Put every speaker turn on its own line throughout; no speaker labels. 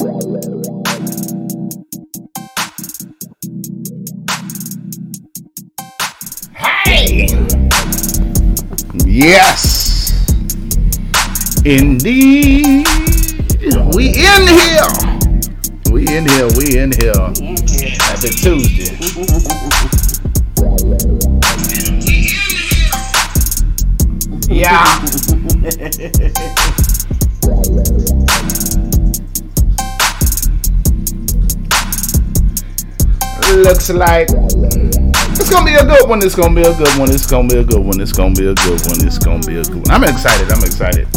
Hey! Yes! Indeed! We in here! We in here, we in here. Happy Tuesday. Yeah! Looks like it's gonna be a good one. It's gonna be a good one. It's gonna be a good one. It's gonna be a good one. It's gonna be a good one. I'm excited. I'm excited.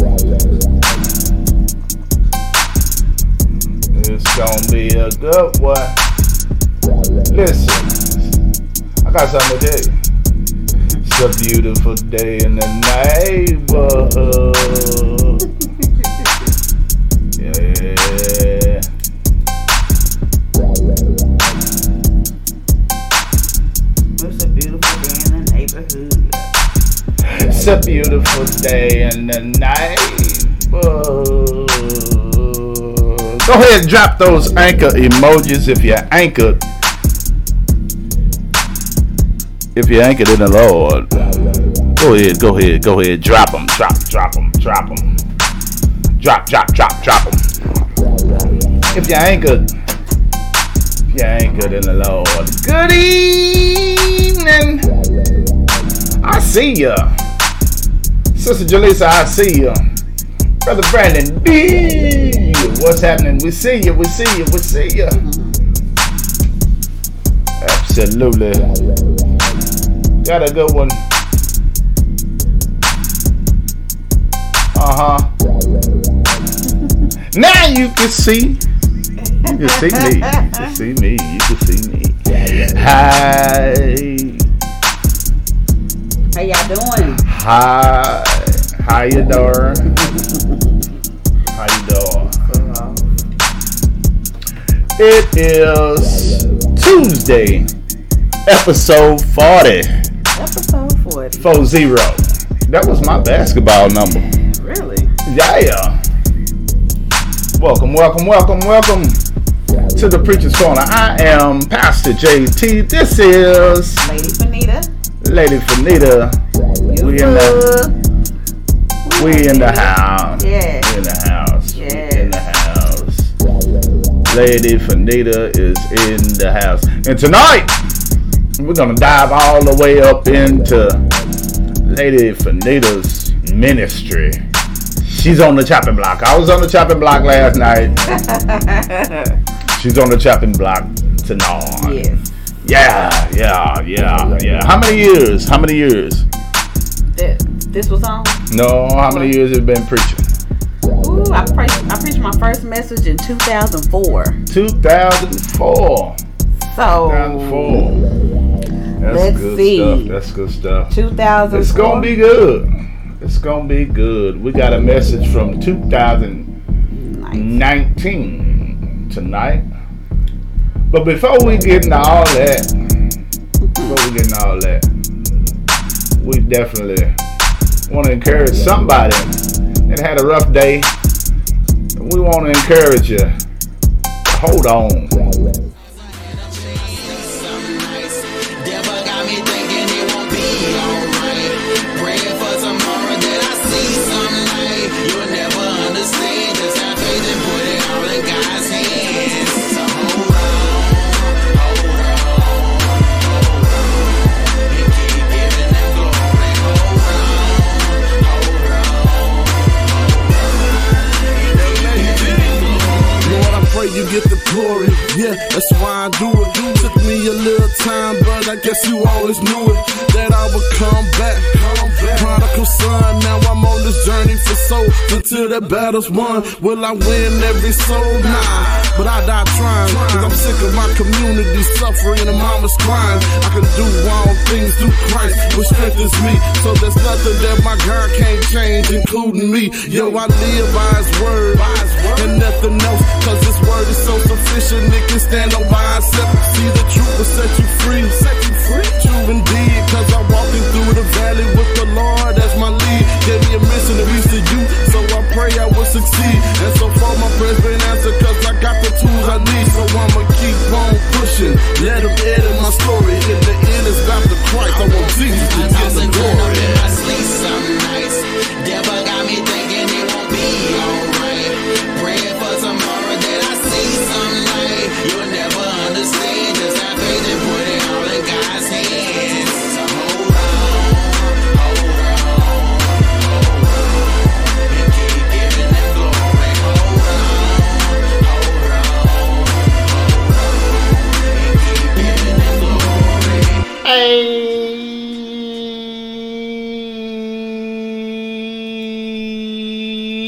It's gonna be a good one. Listen, I got something to tell you. It's a beautiful day in the neighborhood.
It's a beautiful day in the neighborhood.
Go ahead and drop those anchor emojis if you're anchored. If you're anchored in the Lord. Go ahead, go ahead, go ahead. Drop them, drop, drop them, drop them. Drop, drop, drop, drop them. If you're anchored, if you're anchored in the Lord. Good evening. I see ya. Sister Jaleesa, I see you. Brother Brandon B. What's happening? We see you, we see you, we see you. Absolutely. Got a good one. Uh huh. Now you can see. You can see me. You can see me. You can see me. Hi.
How y'all doing?
Hi. How you doing? How you doing? It is Tuesday, episode 40.
Episode 40.
40. That was my basketball number.
Really?
Yeah. Welcome, welcome, welcome, welcome to the Preacher's Corner. I am Pastor JT. This is
Lady Fanita.
Lady Fanita.
You
We in the? We in the house.
Yeah.
We in the house. We
Yeah.
in the house. Lady Fanita is in the house. And tonight we're gonna dive all the way up into Lady Fanita's ministry. She's on the chopping block. I was on the chopping block last night. She's on the chopping block tonight.
yes.
Yeah, yeah, yeah, yeah. How many years? How many years?
That, this was on?
No, how many years have you been preaching?
Ooh, I preached, I preached my first message in 2004.
2004.
So,
2004. That's
Let's
good
see.
stuff. That's good stuff.
2004.
It's gonna be good. It's gonna be good. We got a message from 2019 tonight. But before we get into all that, before we get into all that, we definitely want to encourage somebody that had a rough day. We want to encourage you. Hold on.
Glory.
Yeah, that's why I do it. Took me a little time, but I guess you always knew it. That I would come back. Prodigal son, now I'm on this journey for soul. Until the battle's won, will I win every soul? Nah, but I die trying. Cause I'm sick of my community suffering and mama's crying. I can do all things through Christ, which strengthens me. So there's nothing that my God can't change, including me. Yo, I live by his word and nothing else. Cause his word is so sufficient, can stand on by itself. See the truth will set you free. Set you free. True indeed, cause I'm walking through the valley with the Lord as my lead. Gave me a mission to reach to you, so I pray I will succeed. And so far my prayers been answered, cause I got the tools I need, so I'ma keep on pushing. Let them edit my story. In the end, it's about the Christ. I want Jesus to get the glory.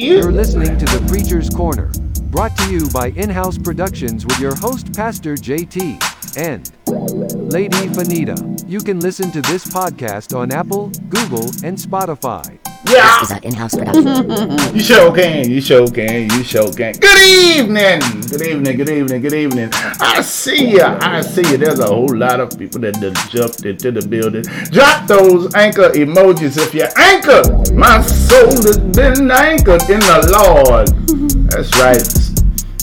You're listening to The Preacher's Corner, brought to you by In House Productions with your host, Pastor JT and Lady Fanita. You can listen to this podcast on Apple, Google, and Spotify.
Yeah,
This is an in-house production.
you sure can. You sure can. You sure can. Good evening. Good evening. Good evening. Good evening. I see ya. I see ya. There's a whole lot of people that done jumped into the building. Drop those anchor emojis if you're anchored. My soul has been anchored in the Lord. That's right.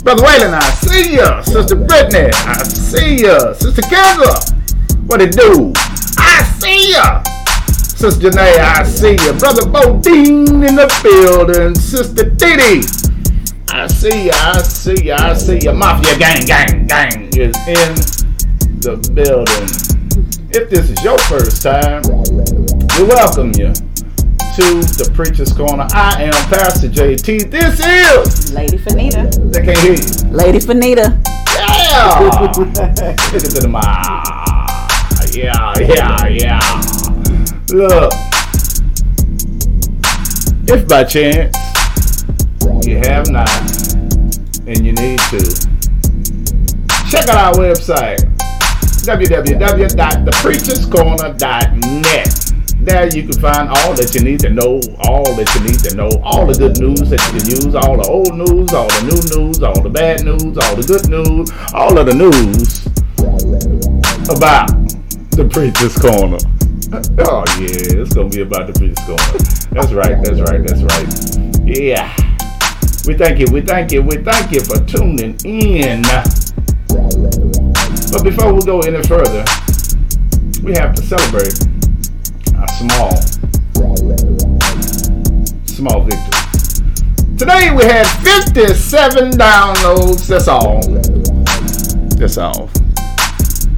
Brother Waylon, I see ya. Sister Brittany, I see ya. Sister Kendra, what it do? I see ya. Sister Janae, I see you. Brother Bodine in the building. Sister Diddy, I see you. I see you. I see you. Mafia gang, gang, gang is in the building. If this is your first time, we welcome you to the Preacher's Corner. I am Pastor JT. This is.
Lady Fanita.
They can't hear you.
Lady Fanita.
Yeah! Look at the mouth. Yeah, yeah, yeah. Look. If by chance you have not and you need to, check out our website www.thepreacherscorner.net. There you can find all that you need to know, all that you need to know, all the good news that you can use, all the old news, all the new news, all the bad news, all the good news, all of the news about the Preacher's Corner. Oh yeah, it's gonna be about the Preacher's Corner. That's right, that's right, that's right. Yeah. We thank you, we thank you, we thank you for tuning in. But before we go any further, we have to celebrate a small, small victory. Today we had 57 downloads. That's all. That's all.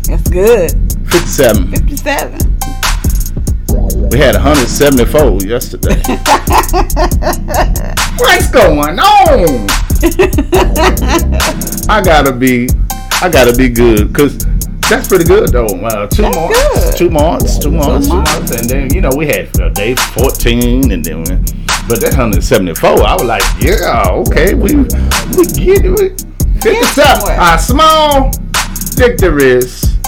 That's good.
57.
57.
We had 174 yesterday. What's going on? I gotta be, I gotta be good because that's pretty good though. Uh, two months, two months, two months, two
months.
months, and then you know we had uh, day 14, and then we, but that 174, I was like, yeah, okay, we we get it. 57,
somewhere.
a small victories,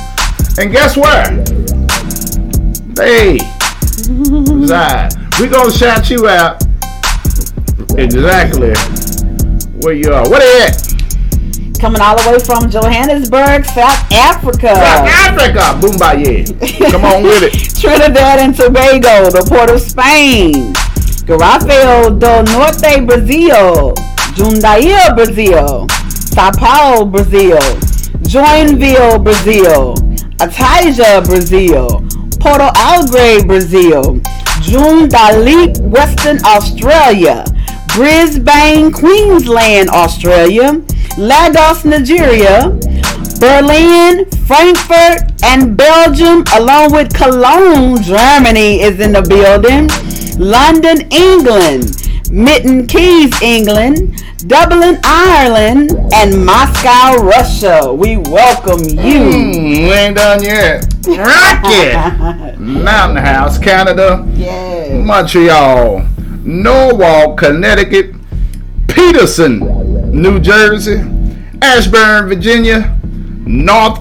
and guess what? They reside. We gonna shout you out exactly where you are. What are at?
Coming all the way from Johannesburg, South Africa.
South Africa. Boombaye. Come on with it.
Trinidad and Tobago, the port of Spain. Garrafal do Norte, Brazil. Jundiaí, Brazil. Sao Paulo, Brazil. Joinville, Brazil. Ataja, Brazil. Porto Alegre, Brazil. Joondalup, Western Australia. Brisbane, Queensland, Australia. Lagos, Nigeria. Berlin, Frankfurt, and Belgium, along with Cologne, Germany, is in the building. London, England. Milton Keynes, England. Dublin, Ireland, and Moscow, Russia. We welcome you.
Mm, we ain't done yet. Rocket. Mountain House, Canada. Montreal. Norwalk, Connecticut. Paterson, New Jersey. Ashburn, Virginia. North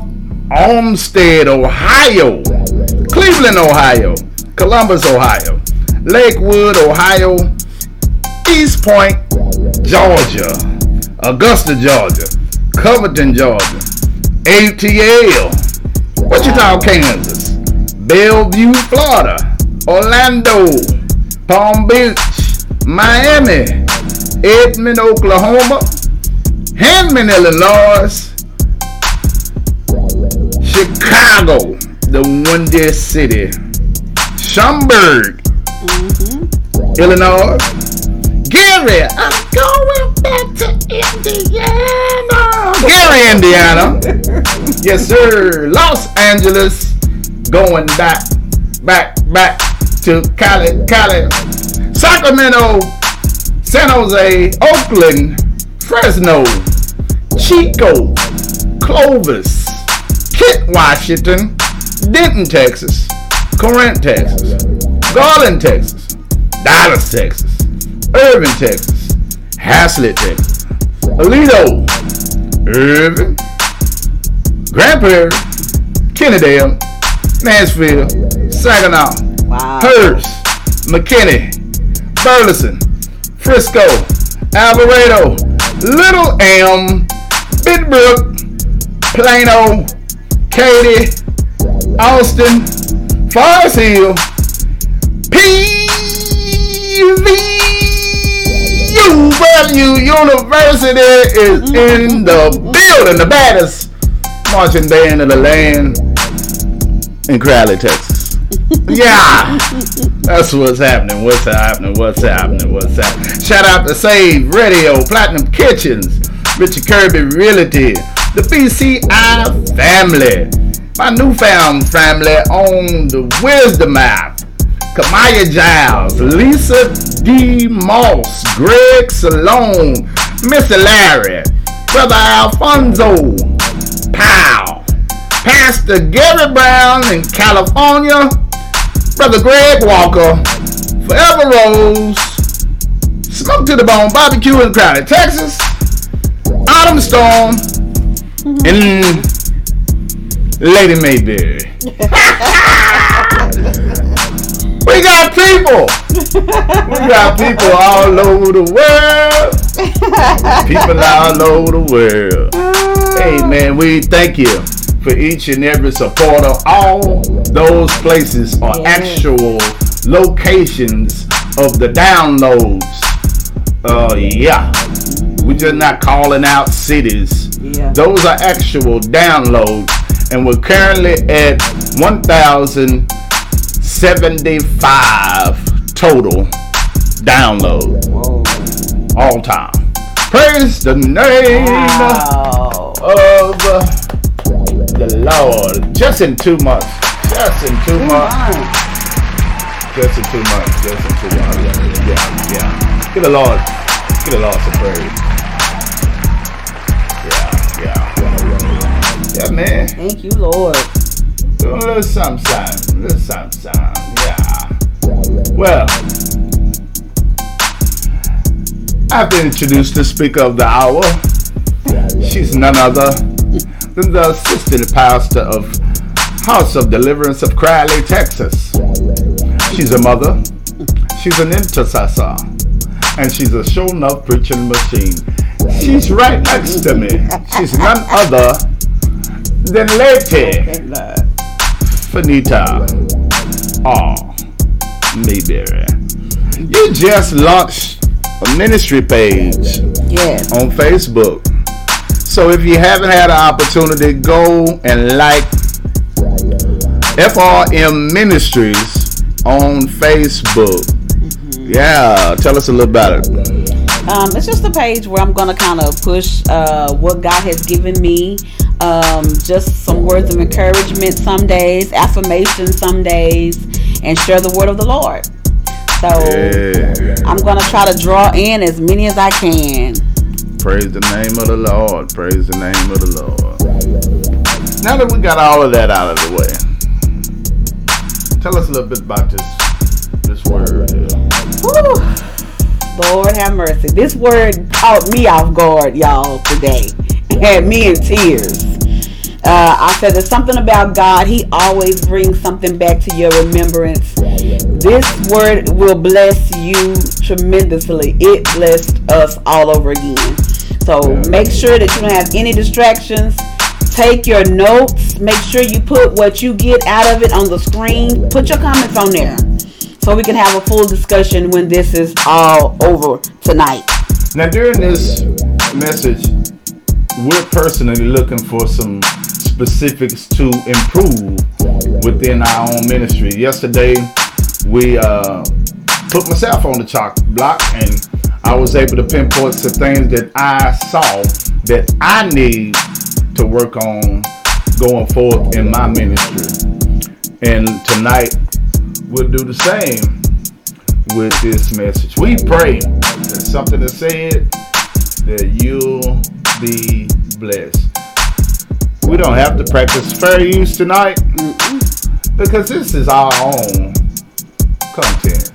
Olmsted, Ohio. Cleveland, Ohio. Columbus, Ohio. Lakewood, Ohio. East Point, Georgia. Augusta, Georgia. Covington, Georgia. ATL. Wichita, Kansas. Bellevue, Florida. Orlando. Palm Beach. Miami. Edmond, Oklahoma. Inman, Illinois. Chicago, the Windy City. Schaumburg, mm-hmm. Illinois. Gary, I'm going back to Indiana. Gary, Indiana. yes, sir. Los Angeles, going back, back, back to Cali, Cali. Sacramento, San Jose, Oakland, Fresno, Chico, Clovis, Kent, Washington, Denton, Texas, Corinth, Texas, Garland, Texas, Dallas, Texas, Irving, Texas, Haslet, Texas, Aledo, Irving, Grand Prairie, Kennedale, Mansfield, Saginaw,
Wow.
Hurst, McKinney, Burleson, Frisco, Alvarado, Little Elm, Benbrook, Plano, Katy, Austin, Forest Hill, PVU Value University is in the building, the baddest marching band of the land in Crowley, Texas. yeah, that's what's happening. What's happening? What's happening? What's happening? Shout out to Save Radio, Platinum Kitchens, Richard Kirby Realty, the BCI family, my newfound family on the Wisdom app. Kamaya Giles, Lisa D. Moss, Greg Salone, Mr. Larry, Brother Alfonso, Powell, Pastor Gary Brown in California, Brother Greg Walker, Forever Rose, Smoke to the Bone Barbecue in Crowley, Texas, Autumn Storm, and Lady Mayberry. we got people. We got people all over the world. People all over the world. Hey man, we thank you for each and every supporter. All those places are
Yeah.
actual locations of the downloads. Uh yeah. We're just not calling out cities.
Yeah.
Those are actual downloads. And we're currently at 1,075 total download
Whoa.
all time. Praise the name
Wow.
of the Lord. Just in two months. Just in two months. Just in two months. Just in two months. Yeah, yeah. Give the Lord, give the Lord some praise. Yeah, yeah, yeah. Yeah, man.
Thank you, Lord.
A little something, little something. Yeah. Well, I've been introduced to speaker of the hour. She's none other than the assistant pastor of House of Deliverance of Crowley, Texas. She's a mother. She's an intercessor. And she's a show enough preaching machine. She's right next to me. She's none other than Lady Fanita R. Mayberry. You just launched a ministry page
Yes.
on Facebook. So if you haven't had an opportunity, go and like FRM Ministries on Facebook. Yeah, tell us a little about it.
Um, it's just a page where I'm gonna kind of push uh, what God has given me. Um, just some words of encouragement some days, affirmation some days, and share the word of the Lord. So
Yeah.
I'm gonna try to draw in as many as I can.
Praise the name of the Lord. Praise the name of the Lord. Now that we got all of that out of the way, tell us a little bit about this this word.
Whew. Lord have mercy. This word caught me off guard, y'all, today. Had me in tears. Uh, I said there's something about God. He always brings something back to your remembrance. This word will bless you tremendously. It blessed us all over again. So make sure that you don't have any distractions. Take your notes. Make sure you put what you get out of it on the screen. Put your comments on there so we can have a full discussion when this is all over tonight.
Now during this message, we're personally looking for some specifics to improve within our own ministry. Yesterday, we uh, put myself on the chalk block and I was able to pinpoint some things that I saw that I need to work on going forth in my ministry. And tonight, we'll do the same with this message. We pray that something is said that you'll be blessed. We don't have to practice fair use tonight because this is our own content.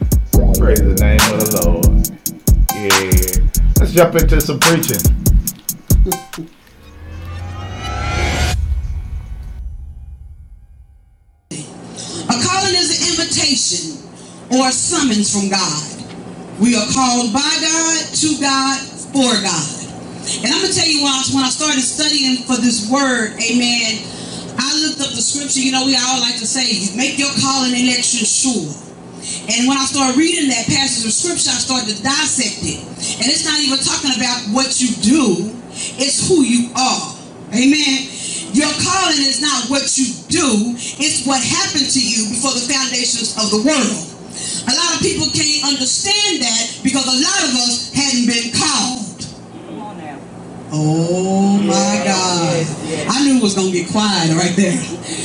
Praise the name of the Lord. Yeah. Let's jump into some preaching.
A calling is an invitation or a summons from God. We are called by God, to God, for God. And I'm going to tell you why, when I started studying for this word, amen, I looked up the scripture. You know, we all like to say, make your calling and election sure. And when I started reading that passage of scripture, I started to dissect it. And it's not even talking about what you do, it's who you are. Amen. Your calling is not what you do, it's what happened to you before the foundations of the world. A lot of people can't understand that because a lot of us hadn't been called. Oh my God. I knew it was going to get quiet right there.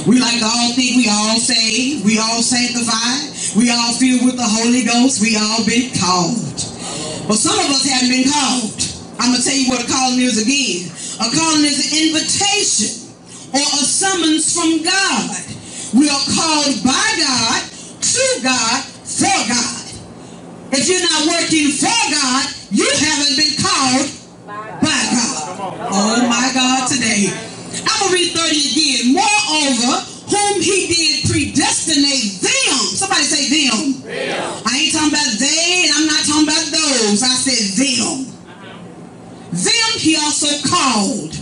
We like to all think we all saved, we all sanctified, we all filled with the Holy Ghost, we all been called. But some of us haven't been called. I'm going to tell you what a calling is again. A calling is an invitation or a summons from God. We are called by God, to God, for God. If you're not working for God, you haven't been called by God. Oh my God, today. I'm going to read 30 again. Moreover, whom he did predestinate them. Somebody say them. I ain't talking about they, and I'm not talking about those. I said them. Them he also called.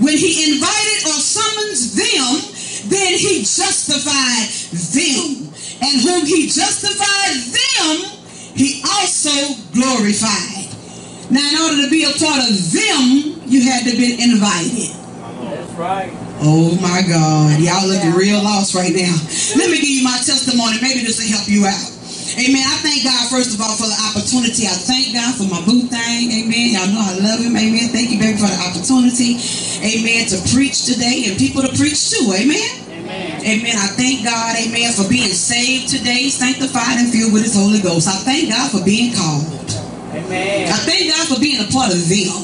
When he invited or summons them, then he justified them. And whom he justified them, he also glorified. Now, in order to be a part of them, you had to be invited.
That's right.
Oh my God. Y'all looking real lost right now. Let me give you my testimony. Maybe this will help you out. Amen. I thank God, first of all, for the opportunity. I thank God for my boo thing. Amen. Y'all know I love him. Amen. Thank you, baby, for the opportunity. Amen. To preach today and people to preach too. Amen. Amen. I thank God, amen, for being saved today, sanctified and filled with his Holy Ghost. I thank God for being called.
Amen.
I thank God for being a part of them.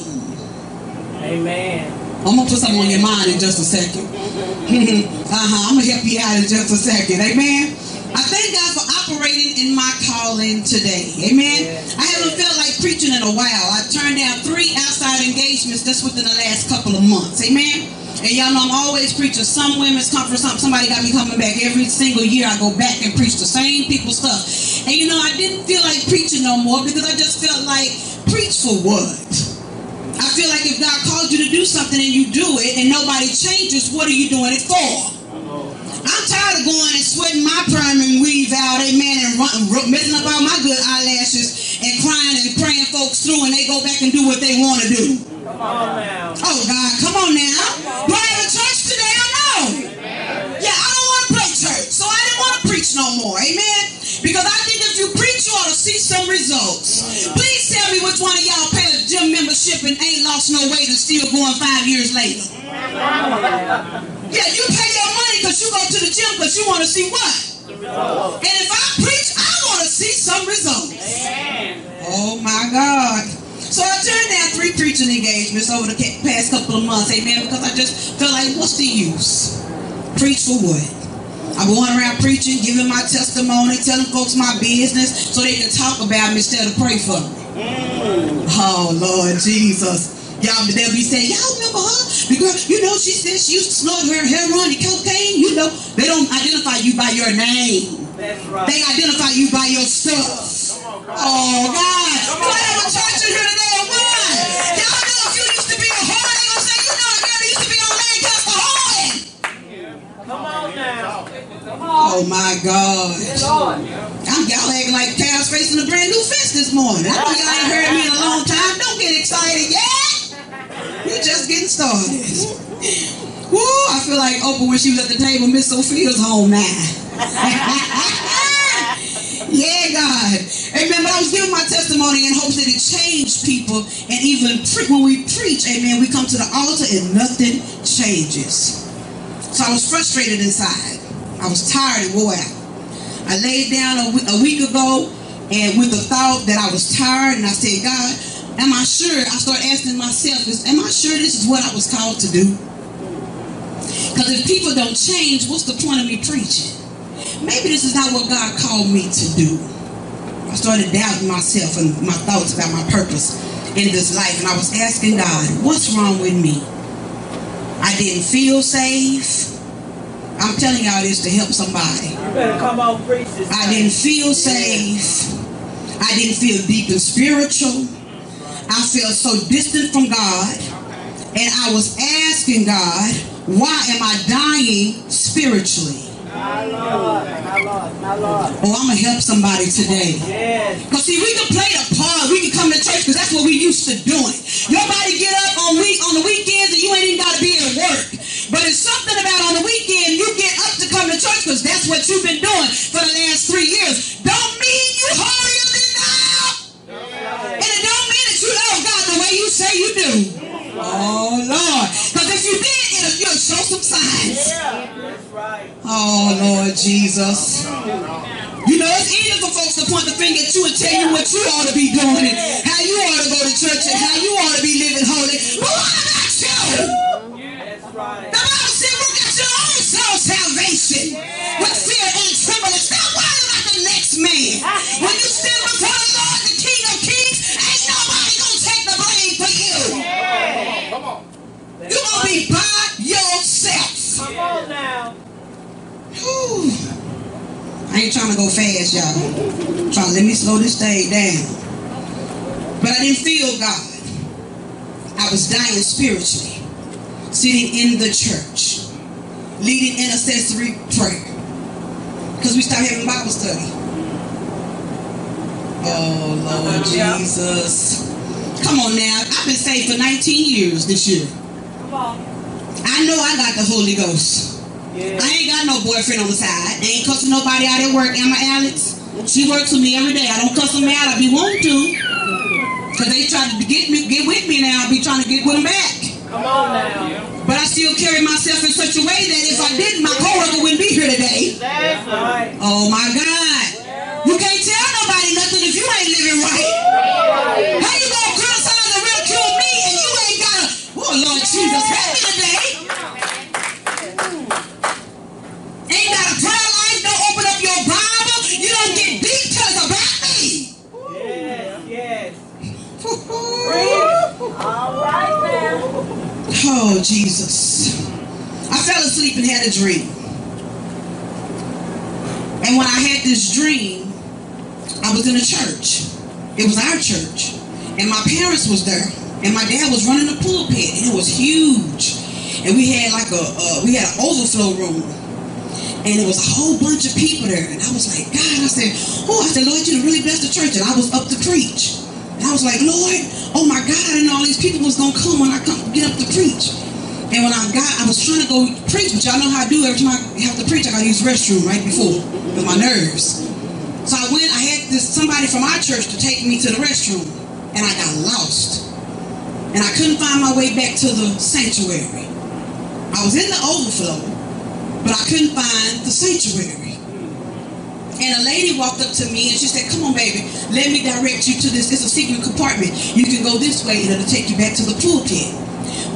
Amen.
I'm gonna put something on your mind in just a second. uh-huh. I'm gonna help you out in just a second. Amen. I thank God for operating in my calling today. Amen. I haven't felt like preaching in a while. I've turned down three outside engagements just within the last couple of months. Amen. And y'all know I'm always preaching some women's conference. Some, somebody got me coming back every single year. I go back and preach the same people stuff. And you know, I didn't feel like preaching no more because I just felt like, preach for what? I feel like if God called you to do something and you do it and nobody changes, what are you doing it for? Tired of going and sweating my perm and weave out, amen, and run, messing up all my good eyelashes and crying and praying folks through and they go back and do what they want to do.
Come on now.
Oh God, come on now. Do I have a church today or no? Yeah, I don't want to play church, so I didn't want to preach no more. Amen. Because I think if you preach, you ought to see some results. Please tell me which one of y'all paid a gym membership and ain't lost no weight and still going five years later. Yeah, you pay your money because you go to the gym because you want to see what? And if I preach, I want to see some results. Oh my God. So I turned down three preaching engagements over the past couple of months, amen, because I just felt like, what's the use? Preach for what? I'm going around preaching, giving my testimony, telling folks my business so they can talk about me instead of pray for me. Mm. Oh, Lord Jesus. Y'all, they'll be saying, y'all remember her? Because, you know, she said she used to snort her heroin and cocaine. You know, they don't identify you by your name.
That's right.
They identify you by your stuff. Oh, God. Do I have a church in here today oh, or what? Y'all know if you used to be a whore, they gonna say, you know, a girl used to be on Lancaster whoring.
Come on now. Come on.
Oh, my God. I'm y'all acting like cows facing a brand new fence this morning. I know y'all ain't heard me in a long time. Don't get excited yet. You just getting started. Woo, I feel like Oprah when she was at the table, Miss Sophia's home now. yeah, God. Amen. But I was giving my testimony in hopes that it changed people. And even pre- when we preach, amen, we come to the altar and nothing changes. So I was frustrated inside. I was tired and wore out. I laid down a, we- a week ago and with the thought that I was tired and I said, God, am I sure? I start asking myself, is, am I sure this is what I was called to do? Because if people don't change, what's the point of me preaching? Maybe this is not what God called me to do. I started doubting myself and my thoughts about my purpose in this life. And I was asking God, what's wrong with me? I didn't feel safe. I'm telling y'all this to help somebody.
You better come on, preach this.
I didn't feel safe. I didn't feel deep and spiritual. I felt so distant from God. And I was asking God, why am I dying spiritually?
My Lord, my Lord, my Lord.
Oh, I'm to help somebody today.
Yes.
Because see, we can play the part. We can come to church because that's what we used to doing. Your body get up on week on the weekends and you ain't even got to be at work. But it's something about on the weekend you get up to come to church because that's what you've been doing for the last three years. Don't mean you holier than thou. And it don't mean that you love God the way you say you do. Oh Lord. Because if you did, it'll, you'll show some signs. Oh Lord Jesus. You know, it's easy for folks to point the finger at you and tell you what you ought to be doing and how you ought to go to church and how you ought to be living holy. But what about you? The Bible said, look at your own soul salvation with fear and trembling. Stop worrying about the next man. When you stand You're gonna be by yourself.
Come on now.
Whew. I ain't trying to go fast, y'all. trying to let me slow this thing down. But I didn't feel God. I was dying spiritually, sitting in the church, leading intercessory prayer. Because we stopped having Bible study. Oh, Lord Jesus. Come on now. I've been saved for 19 years this year. I know I got the Holy Ghost.
Yeah.
I ain't got no boyfriend on the side. I ain't cussing nobody out at work. Emma Alex, she works with me every day. I don't cuss them out. I be wanting to. Cause they try to get me, get with me now. I be trying to get with them back.
Come on now.
But I still carry myself in such a way that if I didn't, my coworker wouldn't be here today.
That's right.
Oh my God. Oh Jesus. I fell asleep and had a dream. And when I had this dream, I was in a church. It was our church. And my parents was there. And my dad was running the pulpit. And it was huge. And we had like a we had an overflow room. And it was a whole bunch of people there. And I was like, God, I said, oh, I said, Lord, you really blessed the church. And I was up to preach. I was like, Lord, oh my God, and all these people was gonna come when I come get up to preach. And when I got, I was trying to go preach, but y'all know how I do every time I have to preach, I gotta use restroom right before with my nerves. So I went, I had this somebody from our church to take me to the restroom, and I got lost. And I couldn't find my way back to the sanctuary. I was in the overflow, but I couldn't find the sanctuary. And a lady walked up to me and she said, Come on, baby, let me direct you to this. It's a secret compartment. You can go this way and it'll take you back to the pool pulpit.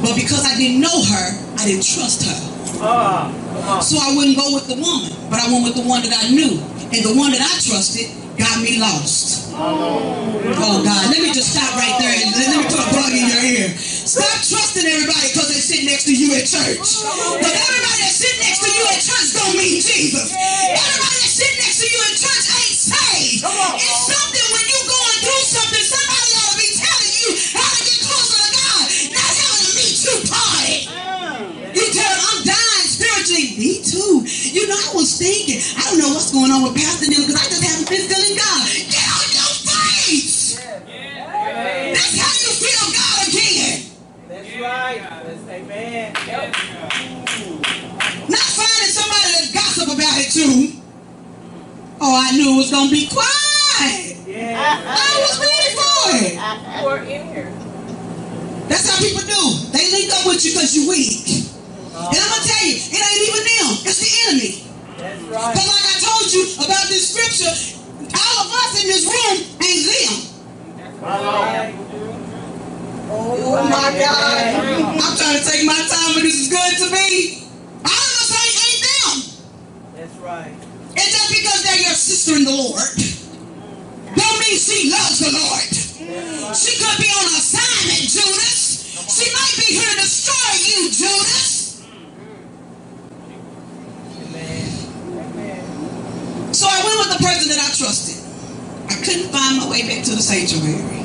But because I didn't know her, I didn't trust her.
Ah.
So I wouldn't go with the woman, but I went with the one that I knew. And the one that I trusted got me lost. Oh God, let me just stop right there and let, me put a bug in your ear. Stop trusting everybody because they sit next to you at church. But everybody that sit next to you at church don't mean Jesus. Everybody that sit next to you at church ain't saved. It's something when you going through something, somebody ought to be telling you how to get closer to God, not having a me too party. Mm. You tell them I'm dying spiritually. Me too. You know, I was thinking, I don't know what's going on with Pastor Neil Oh, I knew it was gonna be quiet.
Yeah.
I was ready for it.
You are in here.
That's how people do. They link up with you because you're weak. And I'm gonna tell you, it ain't even them. It's the enemy.
That's right.
Because like I told you about this scripture, all of us in this room ain't them.
Right.
Oh my God. I'm trying to take my time, but this is good to me. All of us ain't, ain't them.
That's right.
And just because they're your sister in the Lord, don't mean she loves the Lord. She could be on assignment, Judas. She might be here to destroy you, Judas. So I went with the person that I trusted. I couldn't find my way back to the sanctuary.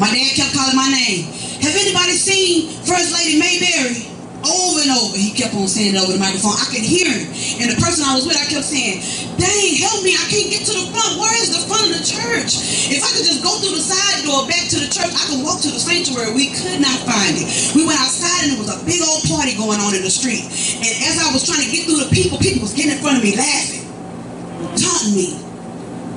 My dad kept calling my name. Have anybody seen First Lady Mayberry? Over and over, he kept on saying it over the microphone. I could hear him. And the person I was with, I kept saying, Dang, help me. I can't get to the front. Where is the front of the church? If I could just go through the side door back to the church, I could walk to the sanctuary. We could not find it. We went outside and there was a big old party going on in the street. And as I was trying to get through the people, people was getting in front of me laughing, taunting me,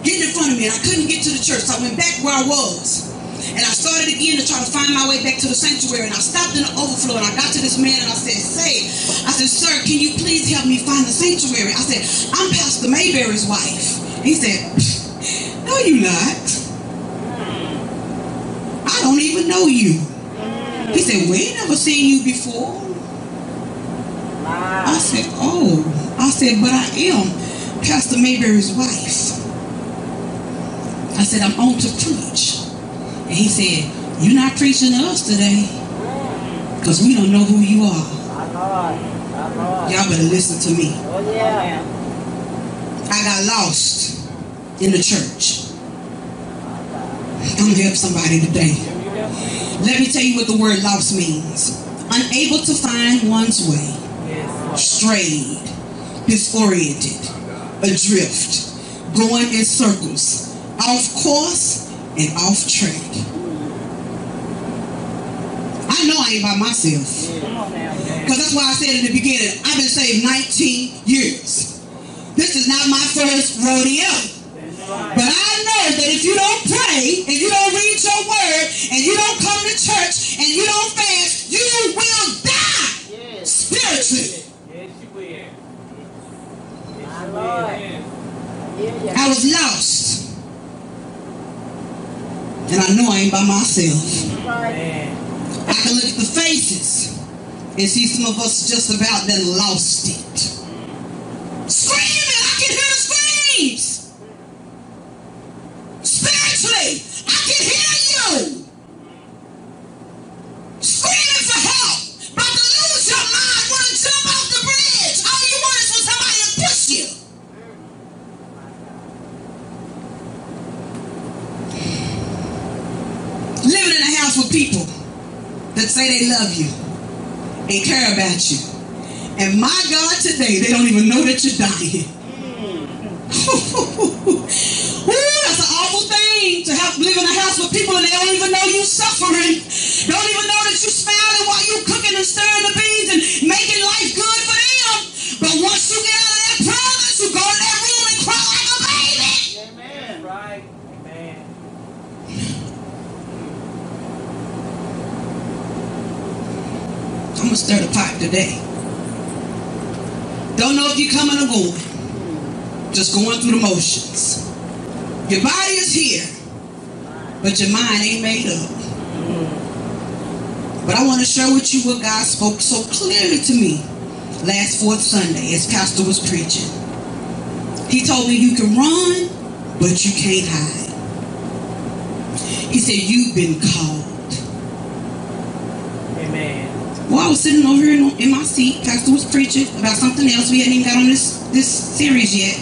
getting in front of me, and I couldn't get to the church. So I went back where I was. And I started again to try to find my way back to the sanctuary. And I stopped in the overflow and I got to this man and I said, Say, I said, Sir, can you please help me find the sanctuary? I said, I'm Pastor Mayberry's wife. He said, No, you're not. I don't even know you. He said, We ain't never seen you before. I said, Oh. I said, But I am Pastor Mayberry's wife. I said, I'm on to preach. And he said, You're not preaching to us today because we don't know who you are. Y'all better listen to me.
Oh, yeah.
I got lost in the church. I'm help somebody today. Let me tell you what the word lost means. Unable to find one's way, strayed, disoriented, adrift, going in circles, off course and off track. I know I ain't by myself. Because that's why I said in the beginning, I've been saved 19 years. This is not my first rodeo. But I know that if you don't pray and you don't read your word and you don't come to church and you don't fast, you will die spiritually.
Yes, you will. Yes, you will.
I was lost. And I know I ain't by myself. I can look at the faces and see some of us just about done lost it. Screaming! I can hear the screams! Say they love you and care about you. And my God, today they don't even know that you're dying. Ooh, that's an awful thing to have live in a house with people and they don't even know you're suffering. Don't even know that you're smiling while you're cooking and stirring the beans and making The pot today. Don't know if you're coming or going. Just going through the motions. Your body is here, but your mind ain't made up. But I want to share with you what God spoke so clearly to me last fourth Sunday as Pastor was preaching. He told me you can run, but you can't hide. He said, You've been called.
Amen.
Well, I was sitting over here in, in my seat. Pastor was preaching about something else. We hadn't even got on this this series yet.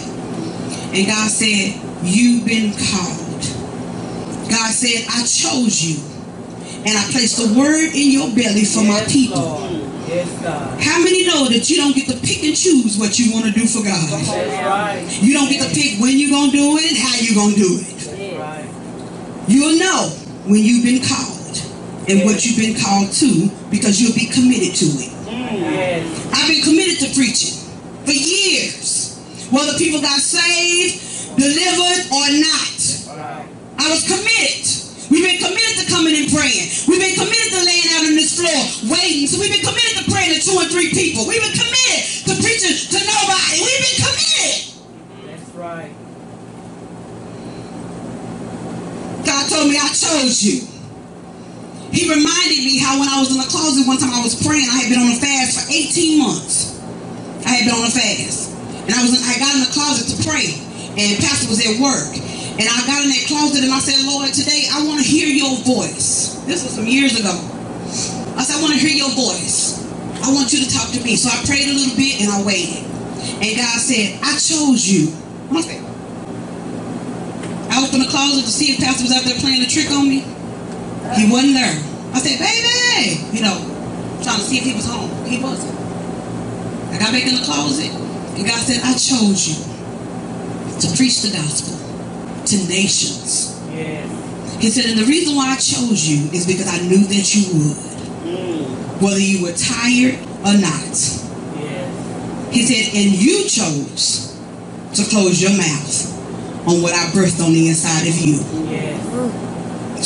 And God said, "You've been called." God said, "I chose you, and I placed a word in your belly for my people."
Lord. Yes, God.
How many know that you don't get to pick and choose what you want to do for God?
Right.
You don't get to pick when you're gonna do it and how you're gonna do it.
Right.
You'll know when you've been called and what you've been called to because you'll be committed to it.
Yes.
I've been committed to preaching for years, whether people got saved, delivered, or not. I was committed. We've been committed to coming and praying. We've been committed to laying out on this floor, waiting. So we've been committed to praying to two or three people. We've been committed to preaching to nobody. We've been committed.
That's right.
God told me I chose you. He reminded me how when I was in the closet one time I was praying, I had been on a fast for 18 months. I had been on a fast. And I was in, I got in the closet to pray. And Pastor was at work. And I got in that closet and I said, Lord, today I want to hear your voice. This was some years ago. I said, I want to hear your voice. I want you to talk to me. So I prayed a little bit and I waited. And God said, I chose you. I said, I opened the closet to see if Pastor was out there playing a trick on me. He wasn't there. I said, baby, you know, trying to see if he was home. He wasn't. I got back in the closet, and God said, I chose you to preach the gospel to nations.
Yes.
He said, and the reason why I chose you is because I knew that you would, mm. whether you were tired or not.
Yes.
He said, and you chose to close your mouth on what I birthed on the inside of you.
Yes.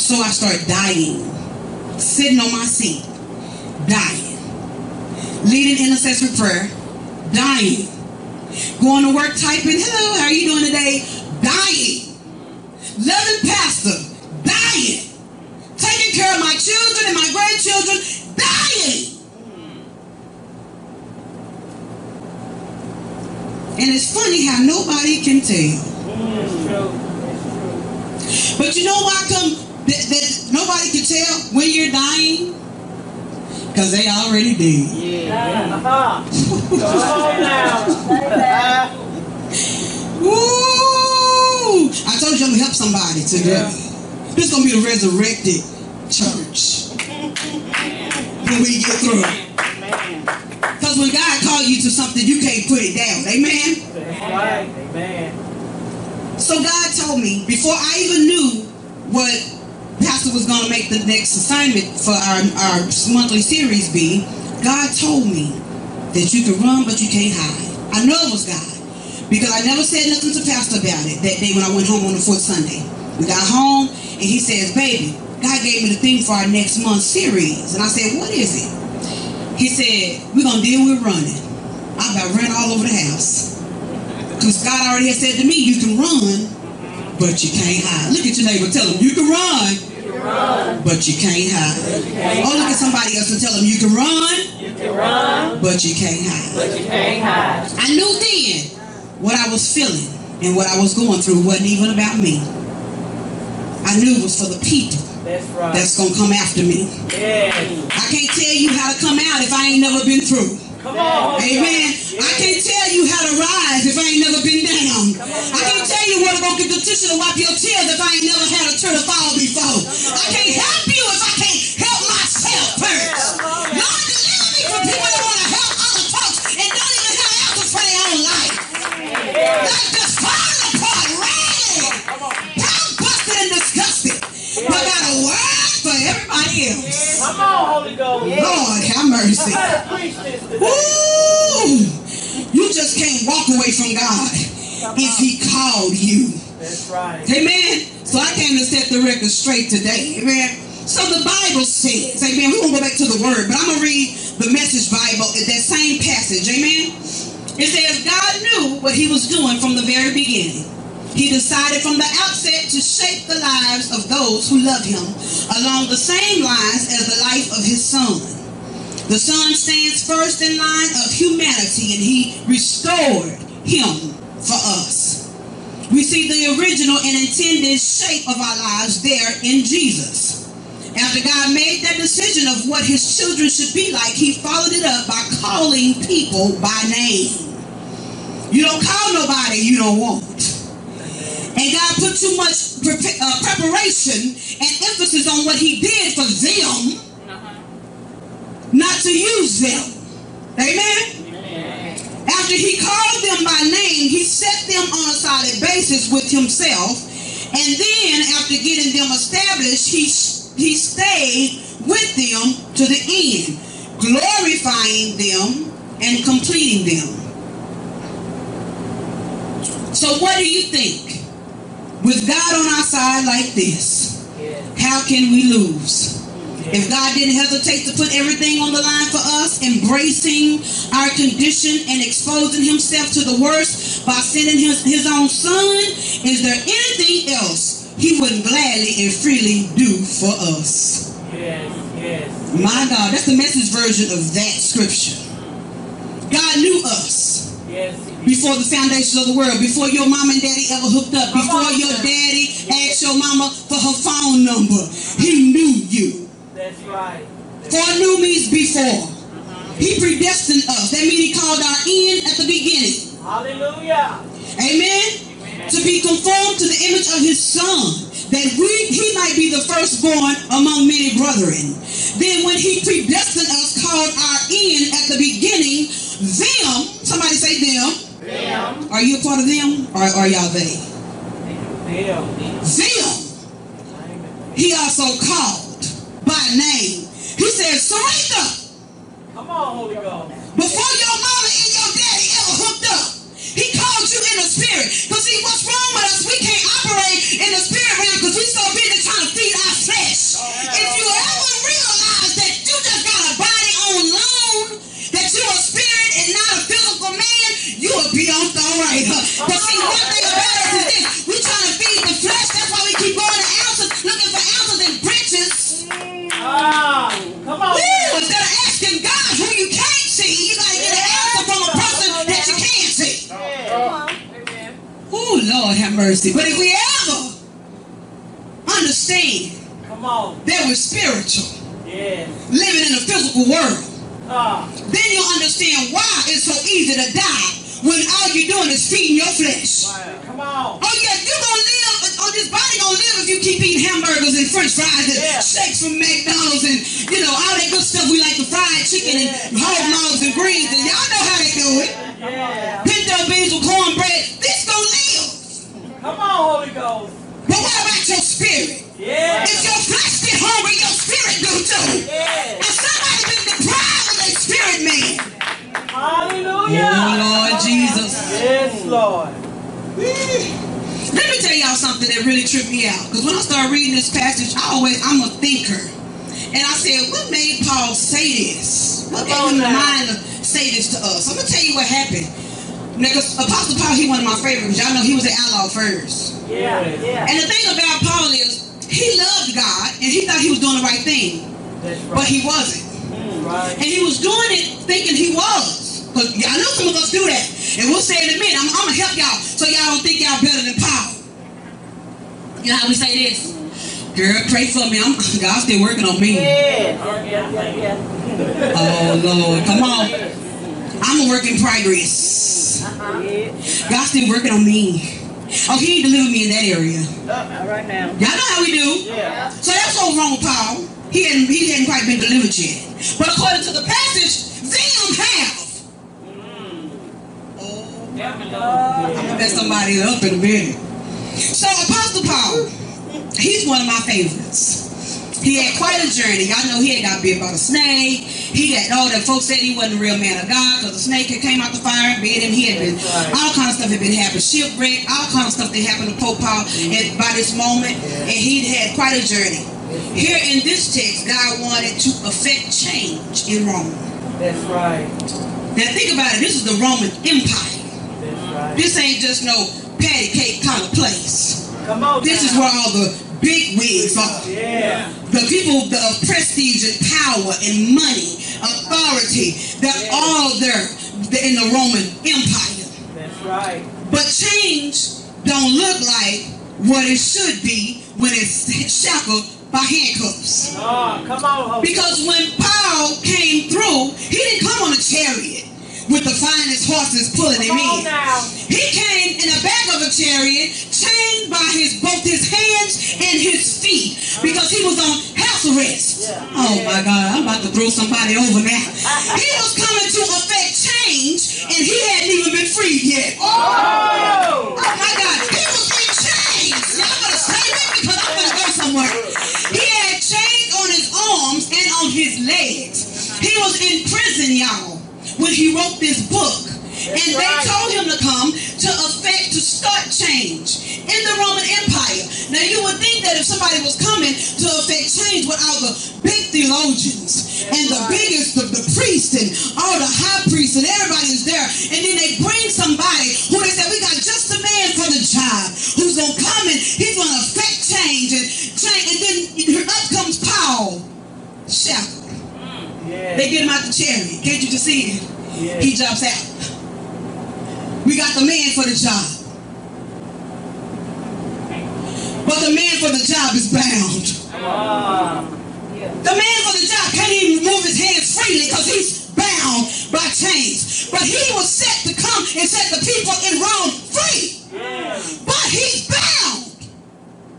So I start dying, sitting on my seat, dying, leading intercessory prayer, dying, going to work typing, hello, how are you doing today? Dying, loving pastor, dying, taking care of my children and my grandchildren, dying. And it's funny how nobody can tell.
That's true. That's true.
But you know why come that, that nobody can tell when you're dying? Because they already did.
Yeah. Uh-huh. Come on now.
Woo! I told you I'm gonna help somebody today. This is gonna be a resurrected church when we get through. Because when God called you to something, you can't put it down. Amen.
That's right. Amen.
So God told me before I even knew what Pastor was going to make the next assignment for our, our monthly series be, God told me that you can run but you can't hide. I know it was God because I never said nothing to Pastor about it that day when I went home on the fourth Sunday. We got home and he says, baby, God gave me the thing for our next month's series. And I said, what is it? He said, we're going to deal with running. I about ran all over the house. Because God already had said to me, you can run, but you can't hide. Look at your neighbor, tell him, you can run, but you can't hide. Oh, look at somebody else and tell them, you can run,
You can run,
but you can't hide.
but you can't hide.
I knew then what I was feeling and what I was going through wasn't even about me. I knew it was for the people
That's right.
that's going to come after me.
Yeah.
I can't tell you how to come out if I ain't never been through.
Come on.
Amen. I can't tell you how to rise if I ain't never been down. I can't tell you where to go get the tissue to wipe your tears if I ain't never had a turn to fall before. I can't help you if I can't help myself first. Lord, deliver me from people that want to help other folks and don't even have answers for their own life. They're just falling apart, raining, down busted and disgusted. But got a word for everybody else.
Come on, Holy Ghost.
Lord, have mercy.
Gotta preach this today.
Woo! You just can't walk away from God if He called you.
That's right.
Amen. So I came to set the record straight today. Amen. So the Bible says, Amen. We won't go back to the word, but I'm gonna read the Message Bible, at that same passage. Amen. It says God knew what He was doing from the very beginning. He decided from the outset to shape the lives of those who love Him along the same lines as the life of His Son. The Son stands first in line of humanity and He restored Him for us. We see the original and intended shape of our lives there in Jesus. After God made that decision of what his children should be like, he followed it up by calling people by name. You don't call nobody you don't want. And God put too much uh, preparation and emphasis on what he did for them, not to use them. Amen? After he called them by name, he set them on a solid basis with himself. And then, after getting them established, he, he stayed with them to the end, glorifying them and completing them. So, what do you think? With God on our side like this, how can we lose? If God didn't hesitate to put everything on the line for us, embracing our condition and exposing himself to the worst by sending his, his own son, is there anything else he wouldn't gladly and freely do for us?
Yes. Yes.
My God, that's the message version of that scripture. God knew us
Yes.
before the foundations of the world, before your mom and daddy ever hooked up, before your daddy asked your mama for her phone number. He knew you.
That's right.
Foreknew means before. Mm-hmm. He predestined us. That means he called our end at the beginning.
Hallelujah.
Amen. To be conformed to the image of his son, that we he might be the firstborn among many brethren. Then when he predestined us, called our end at the beginning, them, somebody say them.
Them.
Are you a part of them? Or are y'all they?
Them.
Them. He also called by name. He said, Sarika,
Come on, Holy Ghost.
before your mama and your daddy ever hooked up, he called you in the spirit. Because see, what's wrong with us? We can't operate in the spirit realm because we so busy trying to feed our flesh. If you ever realize that you just got a body on loan, that you're a spirit and not a physical man, you will be on the right. But see, one thing
Come on.
Woo! Instead of asking God who you can't see, you gotta get an answer from a person that you can't see. Oh Lord have mercy. But if we ever understand
Come on.
that we're spiritual,
Yes.
living in a physical world,
Ah.
then you'll understand why it's so easy to die when all you're doing is feeding your flesh.
Come on.
Oh yeah, you're gonna live, this body gonna live if you keep eating hamburgers and french fries and
Yeah.
shakes from McDonald's and you know all that good stuff we like the fried chicken and hog maws and greens and y'all know how they do it.
Yeah.
Pinto beans with cornbread. This gonna live.
Come on, Holy Ghost.
But what about your spirit?
Yes.
If your flesh get hungry, your spirit do too.
Yes.
And somebody been deprived of their spirit man.
Hallelujah.
Oh Lord Jesus.
Yes, Lord.
Let me tell y'all something that really tripped me out. Because when I started reading this passage, I always, I'm a thinker. And I said, what made Paul say this? What gave him the mind to say this to us? I'm going to tell you what happened. Because Apostle Paul, he one of my favorites. Y'all know he was an outlaw first.
Yeah. Yeah.
And the thing about Paul is, he loved God and he thought he was doing the right thing.
That's
But he wasn't.
Right.
And he was doing it thinking he was. Because I know some of us do that. And we'll say it in a minute. I'm, I'm going to help y'all so y'all don't think y'all better than Paul. You know how we say this? Girl, pray for me. I'm, God's still working on me.
Yeah.
Oh, Lord. Come on. I'm a work in progress. Uh-huh. God's still working on me. Oh, he ain't delivered me in that area.
All right now.
Y'all know how we do.
Yeah.
So that's what's wrong Paul. He hadn't, he hadn't quite been delivered yet. But according to the passage, them have. Mess somebody up in a minute. So Apostle Paul, he's one of my favorites. He had quite a journey. Y'all know he had got bit by a snake. He got all that folks said he wasn't a real man of God because the snake had came out the fire and bit him. He had been all kind of stuff had been happening, shipwreck, all kind of stuff that happened to Pope Paul at, by this moment, and he'd had quite a journey. Here in this text, God wanted to affect change in Rome.
That's right.
Now think about it. This is the Roman Empire.
Right.
This ain't just no patty cake kind of place.
Come on.
This is where all the big wigs are.
Yeah.
The people the of prestige and power and money, authority, they're all there in the Roman Empire.
That's right.
But change don't look like what it should be when it's shackled by handcuffs.
Oh, come on,
Because when Paul came through, he didn't come on a chariot with the finest horses pulling him in. He came in the back of a chariot, chained by his both his hands and his feet, because he was on house arrest. Oh my God, I'm about to throw somebody over now. He was coming to affect change, and he hadn't even been freed yet.
Oh.
Oh my God, he was in chains. Y'all better stay with me because I'm gonna go somewhere. He had chains on his arms and on his legs. He was in prison, y'all, when he wrote this book. and they
right.
told him to come to affect, to start change in the Roman Empire. Now, you would think that if somebody was coming to affect change with all the big theologians and the biggest, the, the priests and all the high priests and everybody is there, and then they bring somebody who they said, we got just the man for the job who's going to come and he's going to affect change and change. And then up comes Paul Shackled. They get him out the chariot. Can't you just see it? He jumps out. We got the man for the job. But the man for the job is bound.
Ah.
The man for the job can't even move his hands freely because he's bound by chains. But he was set to come and set the people in Rome free. But he's bound.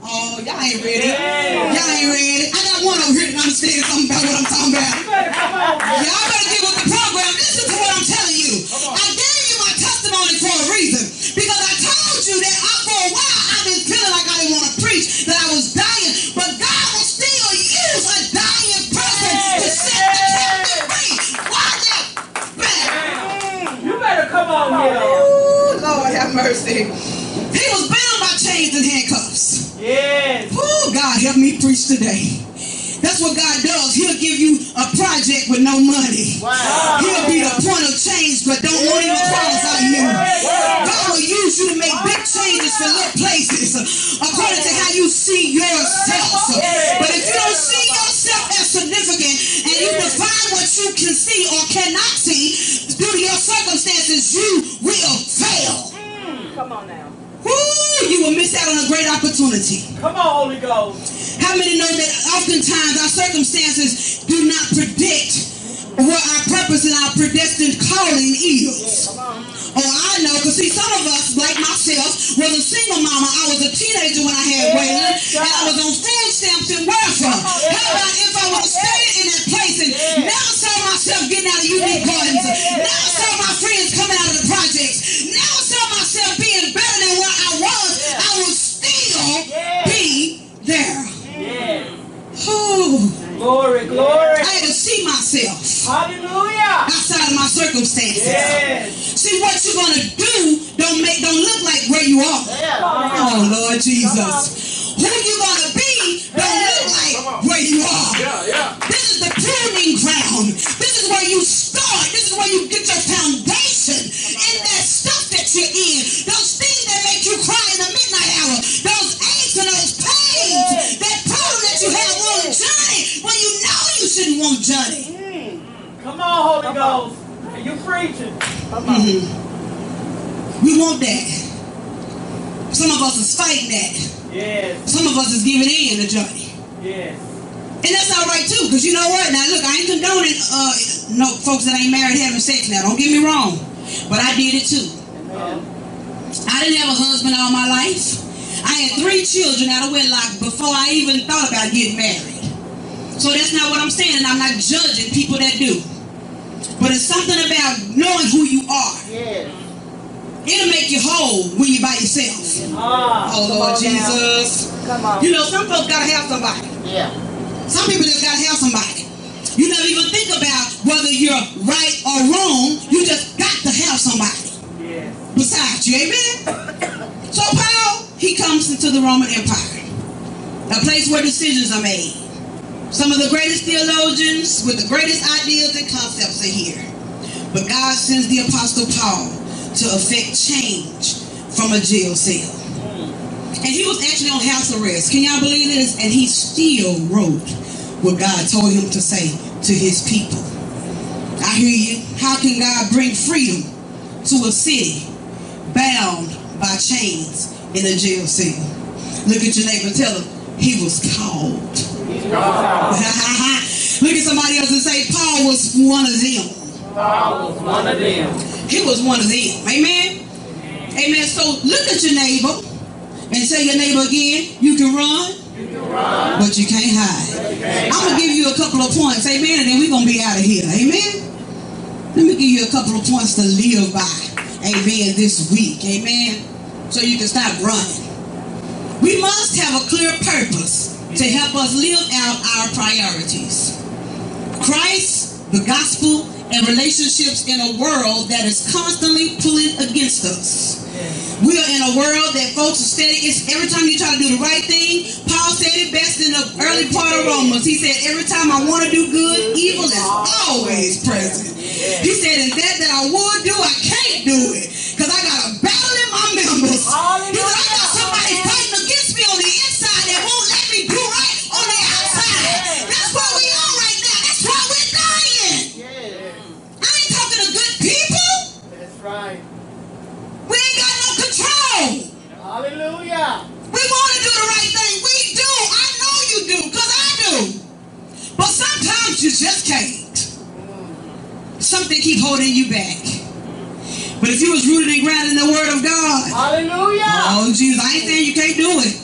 Oh, y'all ain't ready. Y'all ain't ready. I got one over here that understands something about what I'm talking about.
You better come on. girl.
Y'all better get with the program. Listen to what I'm telling you. I gave you my testimony for a reason. Because I told you that I, for a while I've been feeling like I didn't want to preach, that I was dying. But God will still use a dying person to set the captive free. Why that back? Mm.
You better come on here.
Lord have mercy. He was bound by chains and handcuffs.
Yes.
Oh, God, help me preach today. That's what God does. He'll give you a project with no money.
Wow.
He'll be the point of change, but don't want even qualify you. God will use you to make big changes for little places according to how you see yourself. But if you don't see yourself as significant and you define what you can see or cannot see due to your circumstances, you will fail. Hmm.
Come on now.
Woo, you will miss out on a great opportunity.
Come on, Holy Ghost.
How many know that oftentimes our circumstances do not predict what our purpose and our predestined calling is? Oh, I know, because see, some of us, like myself, was a single mama. I was a teenager when I had Waylon, and I was on food stamps and welfare. How about if I would have stayed in that place and never saw myself getting out of unique gardens, never saw my friends coming out of the projects, still be there.
Yes.
Oh,
Glory, glory.
I had to see myself
Hallelujah.
outside of my circumstances.
Yes.
See what you're gonna do don't make don't look like where you are. Oh Lord Jesus. Who you gonna be don't look like where you are. Yeah, yeah. This is the pruning ground. This is where you start. This is where you get your foundation in that stuff that you're in. Those
Come on, Holy Ghost. Are you preaching? Come on.
We want that. Some of us is fighting that.
Yes.
Some of us is giving in to Johnny.
Yes.
And that's all right too, because you know what? Now look, I ain't condoning uh no folks that ain't married having sex now. Don't get me wrong. But I did it too. I didn't have a husband all my life. I had three children out of wedlock before I even thought about getting married. So that's not what I'm saying, and I'm not judging people that do. But it's something about knowing who you are.
Yes.
It'll make you whole when you're by yourself.
Ah.
Oh Lord Jesus.
Come on.
You know, some folks gotta have somebody.
Yeah.
Some people just gotta have somebody. You never even think about whether you're right or wrong. You just got to have somebody
Yes.
besides you. Amen. So Paul, he comes into the Roman Empire, a place where decisions are made. Some of the greatest theologians with the greatest ideas and concepts are here. But God sends the Apostle Paul to effect change from a jail cell. And he was actually on house arrest. Can y'all believe this? And he still wrote what God told him to say to his people. I hear you. How can God bring freedom to a city bound by chains in a jail cell? Look at your neighbor tell him he was called. Look at somebody else and say Paul was one of them.
I was one of them.
He was one of them. Amen. Amen. So look at your neighbor and tell your neighbor again, you can run, but you can't hide. I'm gonna give you a couple of points, amen, and then we're gonna be out of here. Amen. Let me give you a couple of points to live by, amen, this week, amen. So you can stop running. We must have a clear purpose to help us live out our priorities. Christ, the gospel, and relationships in a world that is constantly pulling against us. We are in a world that folks are steady. It's every time you try to do the right thing. Paul said it best in the early part of Romans. He said, "Every time I want to do good, evil is always present." He said, "And that that I would do, I can't do it because I got a battle in my members." He said, "I got Something keep holding you back. But if you was rooted and grounded in the word of God,
Hallelujah.
oh Jesus, I ain't saying you can't do it.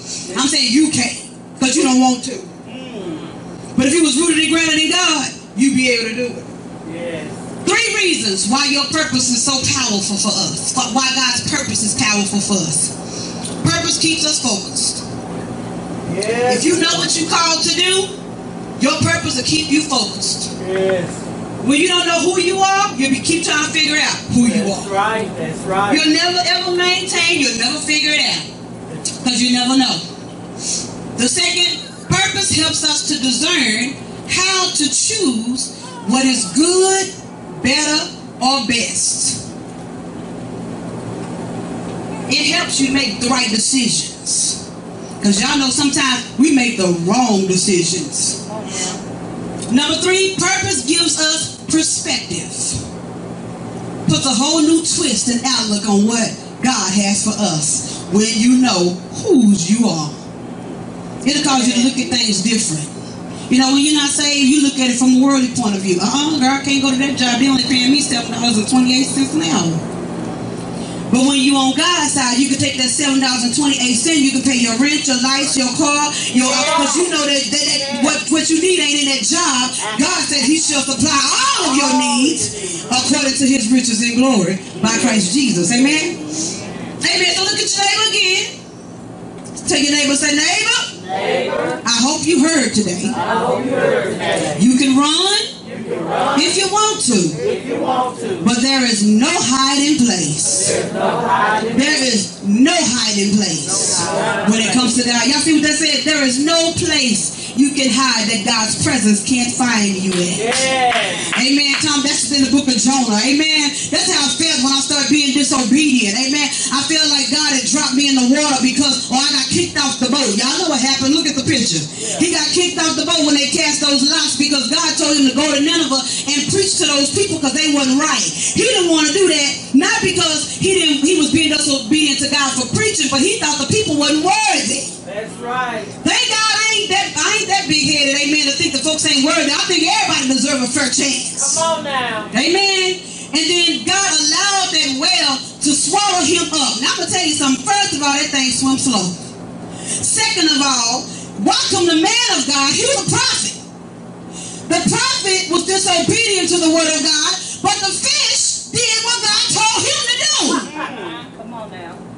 I'm saying you can't, because you don't want to. Hmm. But if you was rooted and grounded in God, you'd be able to do it.
Yes.
Three reasons why your purpose is so powerful for us. Why God's purpose is powerful for us. Purpose keeps us focused.
Yes.
If you know what you're called to do, your purpose will keep you focused.
Yes.
When you don't know who you are, you'll be keep trying to figure out who you are.
That's right. That's right.
You'll never ever maintain, you'll never figure it out. Because you never know. The second, purpose helps us to discern how to choose what is good, better, or best. It helps you make the right decisions. Because y'all know sometimes we make the wrong decisions. Oh, Number three, purpose gives us perspective. Puts a whole new twist and outlook on what God has for us when you know whose you are. It'll cause you to look at things different. You know, when you're not saved, you look at it from a worldly point of view. Uh-uh, girl, I can't go to that job. They only paying me seven dollars and twenty-eight cents an hour. But when you on God's side, you can take that seven dollars and twenty-eight cents. You can pay your rent, your lights, your car, your because you know that, that, that what what you need ain't in that job. God said He shall supply all of your needs according to His riches and glory by Christ Jesus. Amen. Amen. So look at your neighbor again. Tell your neighbor, say neighbor. I hope you heard today. You can run if you want to. But there is no hiding place. There is no hiding place when it comes to God. Y'all see what that said? There is no place you can hide that God's presence can't find you in.
Yes.
Amen. Tom, that's just in the book of Jonah. Amen. That's how I felt when I started being disobedient. Amen. I feel like God had dropped me in the water because, oh, I got kicked off the boat. Y'all know what happened. Look at the picture. He got kicked off the boat when they cast those lots because God told him to go to Nineveh and preach to those people because they wasn't right. He didn't want to do that, not because he didn't he was being disobedient to God for preaching, but he thought the people wasn't worthy.
That's right.
Thank God I ain't that I ain't that big headed, amen, to think the folks ain't worthy. I think everybody deserve a fair chance.
Come on now.
Amen. And then God allowed that whale to swallow him up. Now I'm gonna tell you something. First of all, that thing swim slow. Second of all, welcome the man of God. He was a prophet. The prophet was disobedient to the word of God, but the fish did what God told him to do.
Come on now.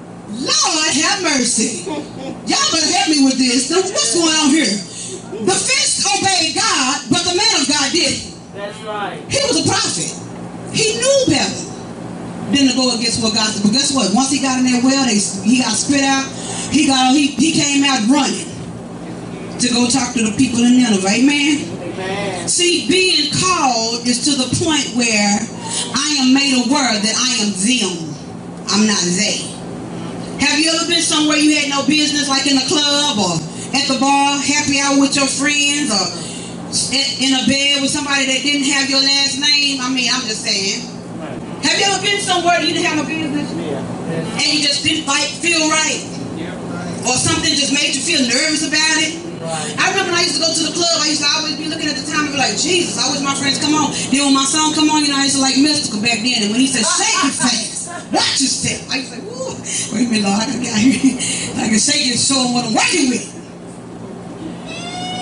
Lord have mercy. Y'all better help me with this. What's going on here? The fish obeyed God, but the man of God didn't.
That's right.
He was a prophet. He knew better than to go against what God said. But guess what? Once he got in that well, they, he got spit out. He got he, he came out running to go talk to the people in Nineveh. Amen.
Amen.
See, being called is to the point where I am made aware that I am them. I'm not they. Have you ever been somewhere you had no business, like in a club or at the bar, happy hour with your friends, or in- a bed with somebody that didn't have your last name? I mean, I'm just saying. Have you ever been somewhere you didn't have no business. And you just didn't like feel right, or something just made you feel nervous about it? I remember when I used to go to the club, I used to always be looking at the time and be like, Jesus, I wish my friends come on. Then when my song come on, you know, I used to like Mystikal back then. And when he said, shake it fast, watch your step. I used to say, woo, wait a minute, Lord, I can, I can shake it and show them what I'm working with.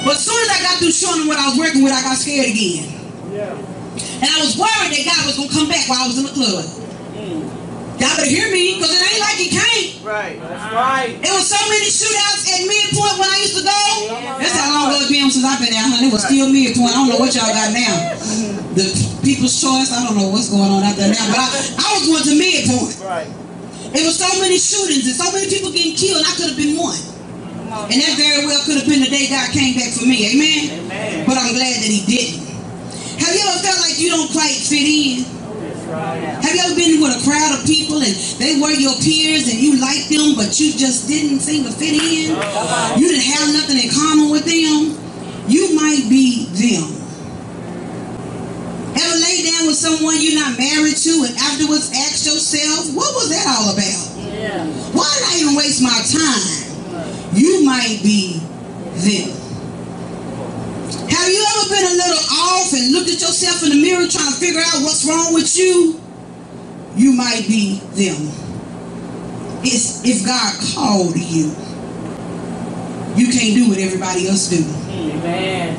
But as soon as I got through showing them what I was working with, I got scared again.
Yeah.
And I was worried that God was going to come back while I was in the club. Y'all better hear me, because it ain't like it can't.
Right. That's right.
It was so many shootouts at Midpoint when I used to go. That's how long ago it's been since I've been there, honey. It was still Midpoint. I don't know what y'all got now. The People's Choice. I don't know what's going on out there now. But I, I was going to Midpoint.
Right.
It was so many shootings and so many people getting killed. I could have been one. And that very well could have been the day God came back for me. Amen?
Amen.
But I'm glad that he didn't. Have you ever felt like you don't quite fit in? Have you ever been with a crowd of people and they were your peers and you liked them, but you just didn't seem to fit in? You didn't have nothing in common with them? You might be them. With someone you're not married to and afterwards ask yourself, what was that all about?
Yeah.
Why did I even waste my time? You might be them. Have you ever been a little off and looked at yourself in the mirror trying to figure out what's wrong with you? You might be them. It's if God called you. You can't do what everybody else do.
Amen.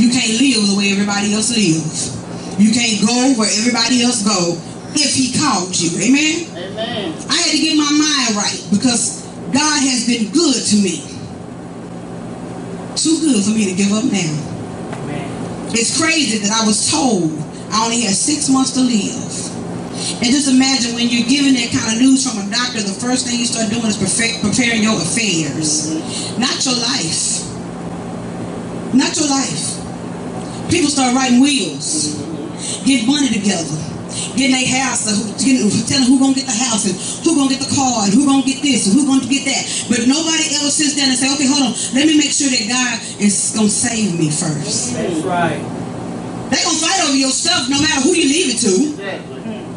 You can't live the way everybody else lives. You can't go where everybody else go if he called you. Amen?
Amen.
I had to get my mind right because God has been good to me. Too good for me to give up now.
Amen.
It's crazy that I was told I only had six months to live. And just imagine when you're given that kind of news from a doctor, the first thing you start doing is prefe- preparing your affairs, mm-hmm. not your life. Not your life. People start writing wills, mm-hmm. Get money together, getting their house, getting, telling who gonna get the house and who gonna get the car and who gonna get this and who gonna get that. But nobody ever sits down and say, okay, hold on, let me make sure that God is gonna save me first.
That's right.
They gonna fight over your stuff no matter who you leave it to.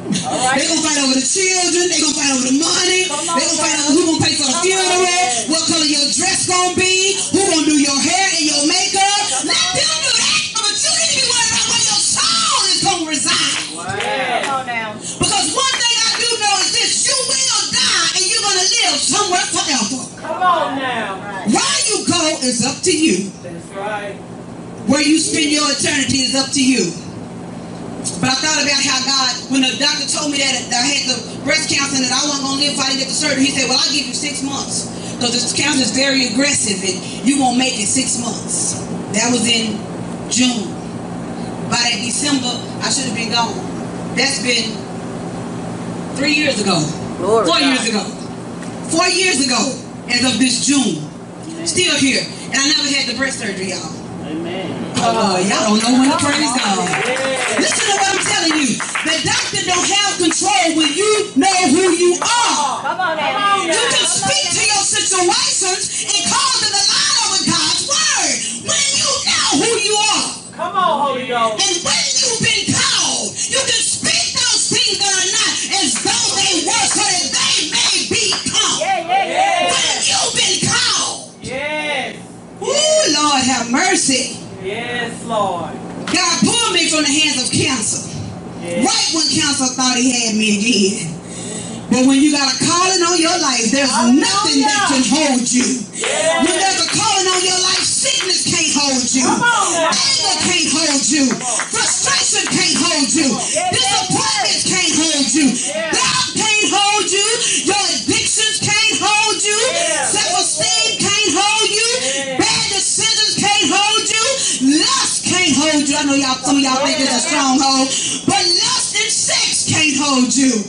All right.
They gonna fight over the children. They gonna fight over the money.
On,
They gonna fight over who gonna pay for the funeral, what color your dress gonna be, who gonna do your hair and your makeup. Let them
Come on now.
Where you go is up to you.
That's right.
Where you spend your eternity is up to you. But I thought about how God, when the doctor told me that I had the breast cancer and that I wasn't going to live if I didn't get the surgery, he said, well, I'll give you six months. Because this cancer is very aggressive and you won't make it six months. That was in June. By that December, I should have been gone. That's been three years ago.
Glory
Four
God.
years ago. Four years ago, as of this June. Still here. And I never had the breast surgery, y'all.
Amen.
Uh, y'all don't know when to praise God.
Yeah.
Listen to what I'm telling you. The doctor don't have control when you know who you are.
Come on now.
You can speak to your situations and cause them to line up with God's word when you know who you are.
Come on, Holy Ghost.
And when you've been Lord have mercy.
Yes, Lord.
God pulled me from the hands of cancer.
Yes.
Right when cancer thought he had me again. But when you got a calling on your life, there's nothing that can hold you. When there's a calling on your life, sickness can't hold you.
Come on now.
Anger can't hold you. Frustration can't hold you. Disappointments can't hold you. Doubt can't hold you. Your I know y'all, some of y'all think it's a stronghold, but lust and sex can't hold you.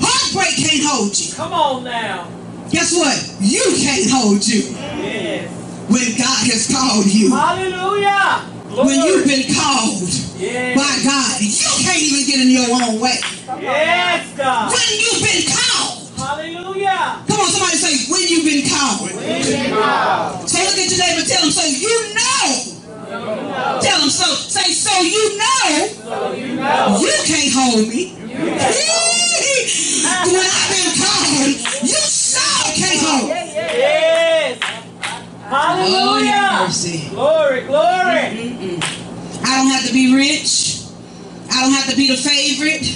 Heartbreak can't hold you.
Come on now.
Guess what? You can't hold you
Yes.
when God has called you.
Hallelujah. Glory.
When you've been called
Yes.
by God, you can't even get in your own way.
Yes, God.
When you've been called.
Hallelujah.
Come on, somebody say, when you've been called. When you've been called. So look at your neighbor, tell them, so you know. Tell them, so say, so you know. You can't hold me. when I've been called, you sure can't hold me.
Yes.
Oh,
Hallelujah.
mercy.
Glory, glory.
I don't have to be rich. I don't have to be the favorite.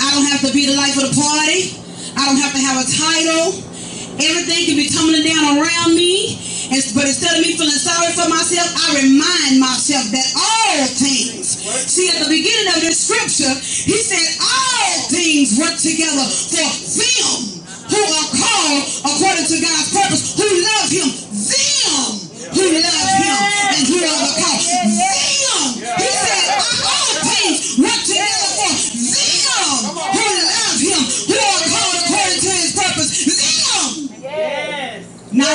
I don't have to be the life of the party. I don't have to have a title. Everything can be tumbling down around me. And- But instead of me feeling sorry for myself, I remind myself that all things. See, at the beginning of this scripture, he said, all things work together for them who are called according to God's purpose, who love him, them who love him and who are the called. Them.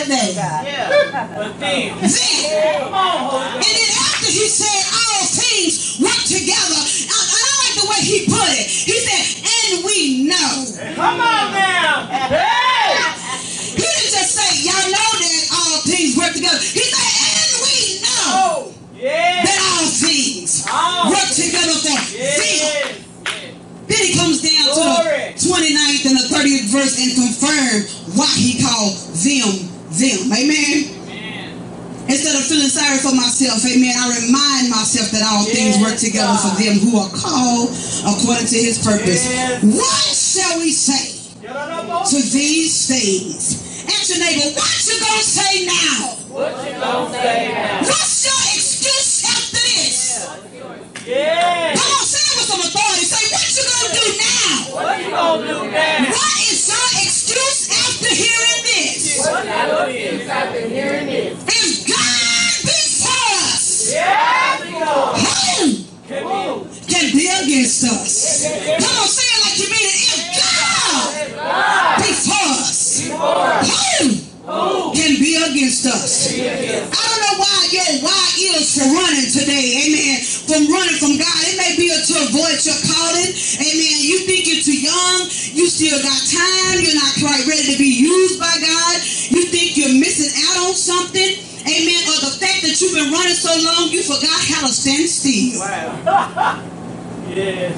Yes.
Not they.
Yeah. But then.
Them.
Come on, Holy
And
Ghost.
then after he said all things work together, I, I like the way he put it. He said, and we know.
Come on now. Hey.
He didn't just say, y'all know that all things work together. He said, and we know
Oh. Yeah.
that all things
All
work together for them.
Yes.
Then he comes down
Glory.
to the 29th and the 30th verse and confirm why he called them them. Amen. Instead of feeling sorry for myself, amen, I remind myself that all things work together for them who are called according to his purpose.
Yes.
What shall we say
Get on up, boy.
to these things? Ask your neighbor, what you gonna say now?
What you gonna say now?
What's your excuse after this?
Yeah.
Come on, say it with some authority. Say, what you gonna do now?
What you gonna do now?
What
do after hearing?
If God be for us, who can be against us? Come on, say it like you mean it. If God be for us, who can be against us? I don't know why your why is for running today, amen. From running from God. It may be to avoid your calling. Amen. You think you're too young, you still got time, you're not quite ready to be used by God. You think you're missing out on something. Amen. Or the fact that you've been running so long you forgot how to stand still.
Wow. yes.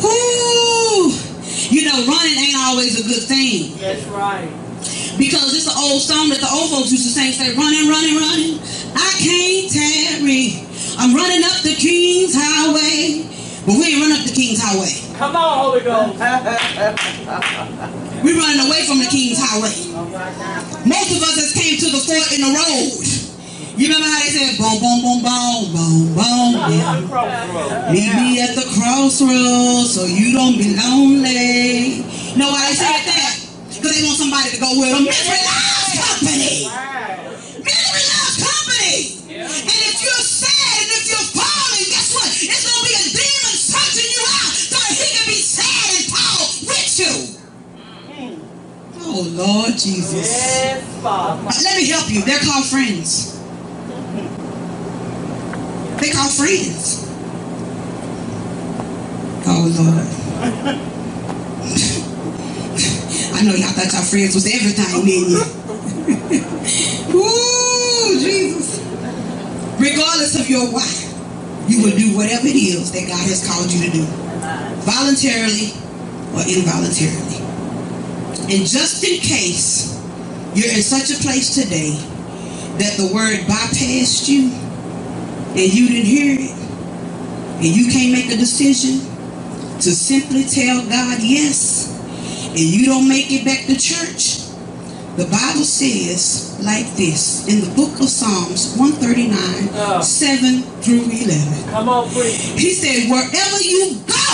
Ooh. You know, running ain't always a good thing.
That's right.
Because it's an old song that the old folks used to sing, say, running, running, running. I can't tarry. I'm running up the King's Highway. But we ain't running up the King's Highway.
Come on, Holy Ghost.
We're running away from the King's Highway. Most of us has came to the fork in the road. You remember how they said, boom, boom, boom, boom, boom, boom, boom. Meet me at the crossroads so you don't be lonely. You know why they said that? Because they want somebody to go with them. Misery loves company. Misery loves company. And if you're sad and if you're falling, guess what? It's going to be a demon searching you out so that he can be sad and fall with you. Oh, Lord Jesus.
Yes, Father.
Let me help you. They're called friends. They call friends. Oh Lord. I know y'all thought y'all friends was everything, didn't you? Ooh, Jesus. Regardless of your why, you will do whatever it is that God has called you to do. Voluntarily or involuntarily. And just in case you're in such a place today that the word bypassed you and you didn't hear it and you can't make a decision to simply tell God yes and you don't make it back to church, the Bible says like this in the book of Psalms 139,
Oh.
7 through 11.
Come on, preach.
He said, wherever you go,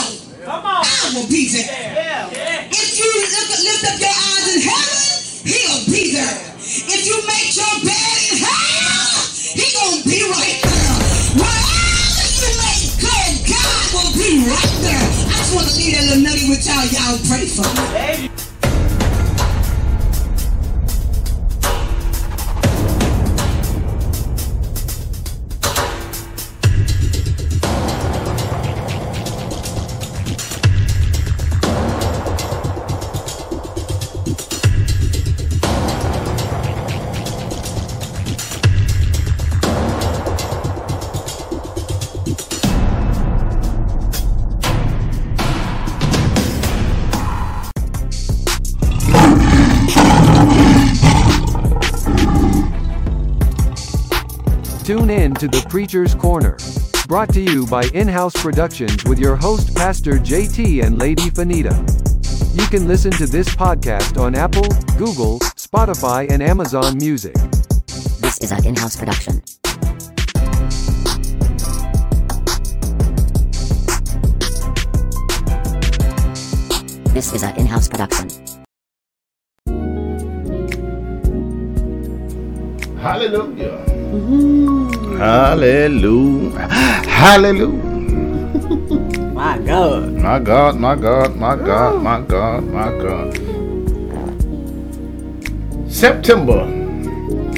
Come on.
I will be there.
Yeah. Yeah.
If you lift up your eyes in heaven, he'll be there. If you make your bed in hell, he gonna be right leave that little nugget with y'all. Y'all pray for me.
Tune in to The Preacher's Corner. Brought to you by In House Productions with your host, Pastor JT and Lady Fanita. You can listen to this podcast on Apple, Google, Spotify, and Amazon Music.
This is an in-house production. This is a in-house production.
Hallelujah. Mm-hmm. Hallelujah. Hallelujah.
My God.
My God, my God, my God, my God, my God. September,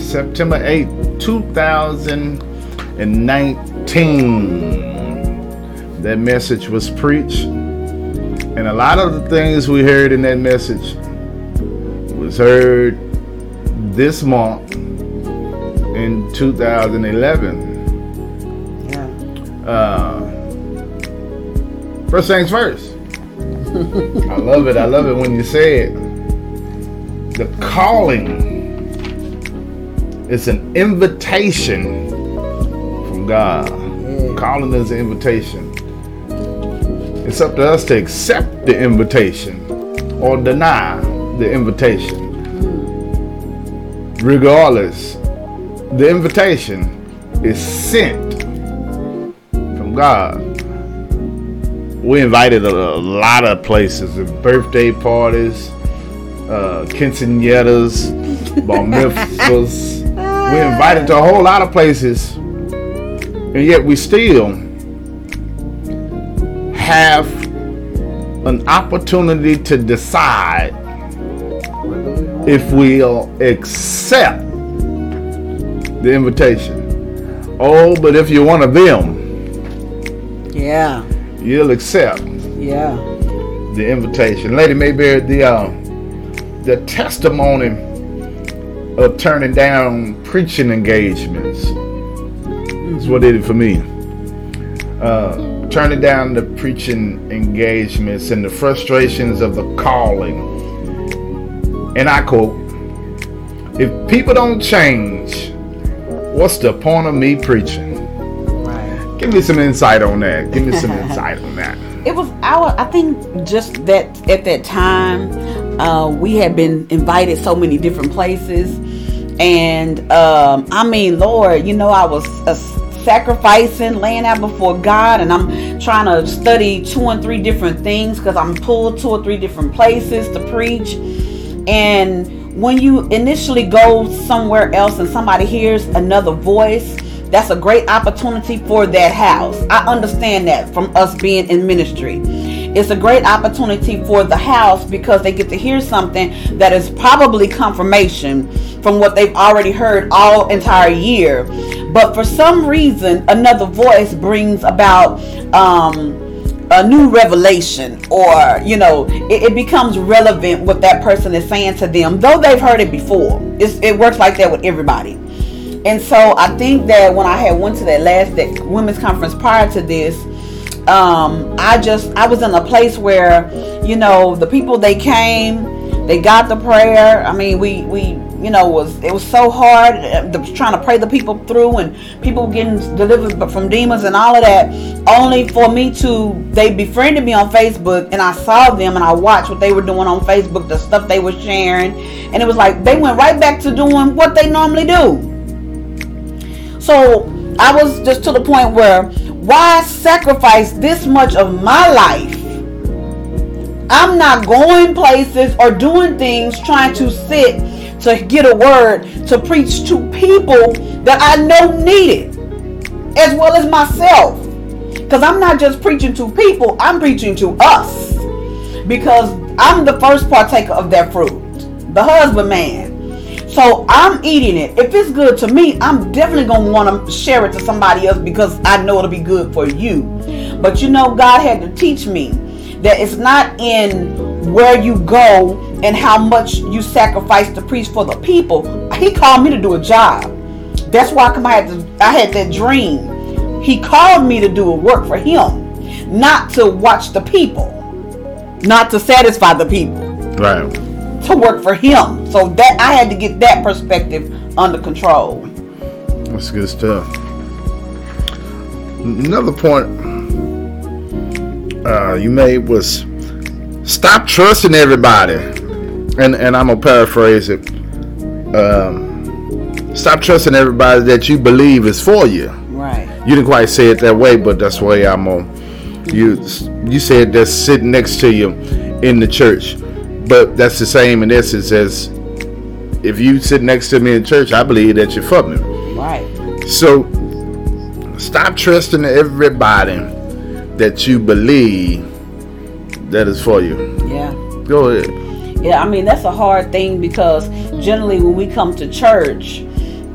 September 8th, 2019. That message was preached. And a lot of the things we heard in that message was heard this month in 2011.
Yeah.
Uh, first things first. I love it. I love it when you say it. The calling is an invitation from God. Calling is an invitation. It's up to us to accept the invitation or deny the invitation. Regardless, the invitation is sent from God. We invited a, a lot of places, birthday parties, uh, quinceañeras, bar mitzvahs. We invited to a whole lot of places, and yet we still have an opportunity to decide if we'll accept the invitation. Oh, but if you're one of them,
Yeah.
you'll accept
Yeah.
the invitation. Lady Mayberry, the uh, the testimony of turning down preaching engagements is what did it for me. Uh, turning down the preaching engagements and the frustrations of the calling. And I quote, if people don't change, what's the point of me preaching?
Right.
Give me some insight on that. Give me some insight on that.
It was our. I think just that at that time, uh, we had been invited so many different places, and um, I mean, Lord, you know, I was uh, sacrificing, laying out before God, and I'm trying to study two and three different things because I'm pulled two or three different places to preach, and when you initially go somewhere else and somebody hears another voice that's a great opportunity for that house. I understand that from us being in ministry. It's a great opportunity for the house because they get to hear something that is probably confirmation from what they've already heard all entire year. But for some reason, another voice brings about um, a new revelation or you know it, it, becomes relevant what that person is saying to them though they've heard it before. It's, it works like that with everybody. And so i think that when i had went to that last that women's conference prior to this um, i just i was in a place where you know the people they came they got the prayer. I mean we we you know was it was so hard uh, the, trying to pray the people through and people getting delivered from demons and all of that only for me to they befriended me on facebook and i saw them and i watched what they were doing on facebook the stuff they were sharing. And it was like they went right back to doing what they normally do. So i was just to the point where why sacrifice this much of my life? I'm not going places or doing things trying to sit to get a word to preach to people that I know need it, as well as myself. Because I'm not just preaching to people, I'm preaching to us. Because I'm the first partaker of that fruit, the husband man. So I'm eating it. If it's good to me, I'm definitely going to want to share it to somebody else because I know it'll be good for you. But you know, God had to teach me that it's not in where you go and how much you sacrifice to preach for the people. He called me to do a job. That's why I come I had to, I had that dream. He called me to do a work for him, not to watch the people, not to satisfy the people.
Right.
To work for him. So that I had to get that perspective under control.
That's good stuff. Another point uh, you made was stop trusting everybody. And and I'm gonna paraphrase it. Um, stop trusting everybody that you believe is for you.
Right.
You didn't quite say it that way, but that's the way I'm gonna. You you said that's sitting next to you, in the church. But that's the same in essence as if you sit next to me in church, I believe that you're for me.
Right.
So stop trusting everybody that you believe that is for you.
Yeah.
Go ahead.
Yeah, I mean that's a hard thing because generally when we come to church,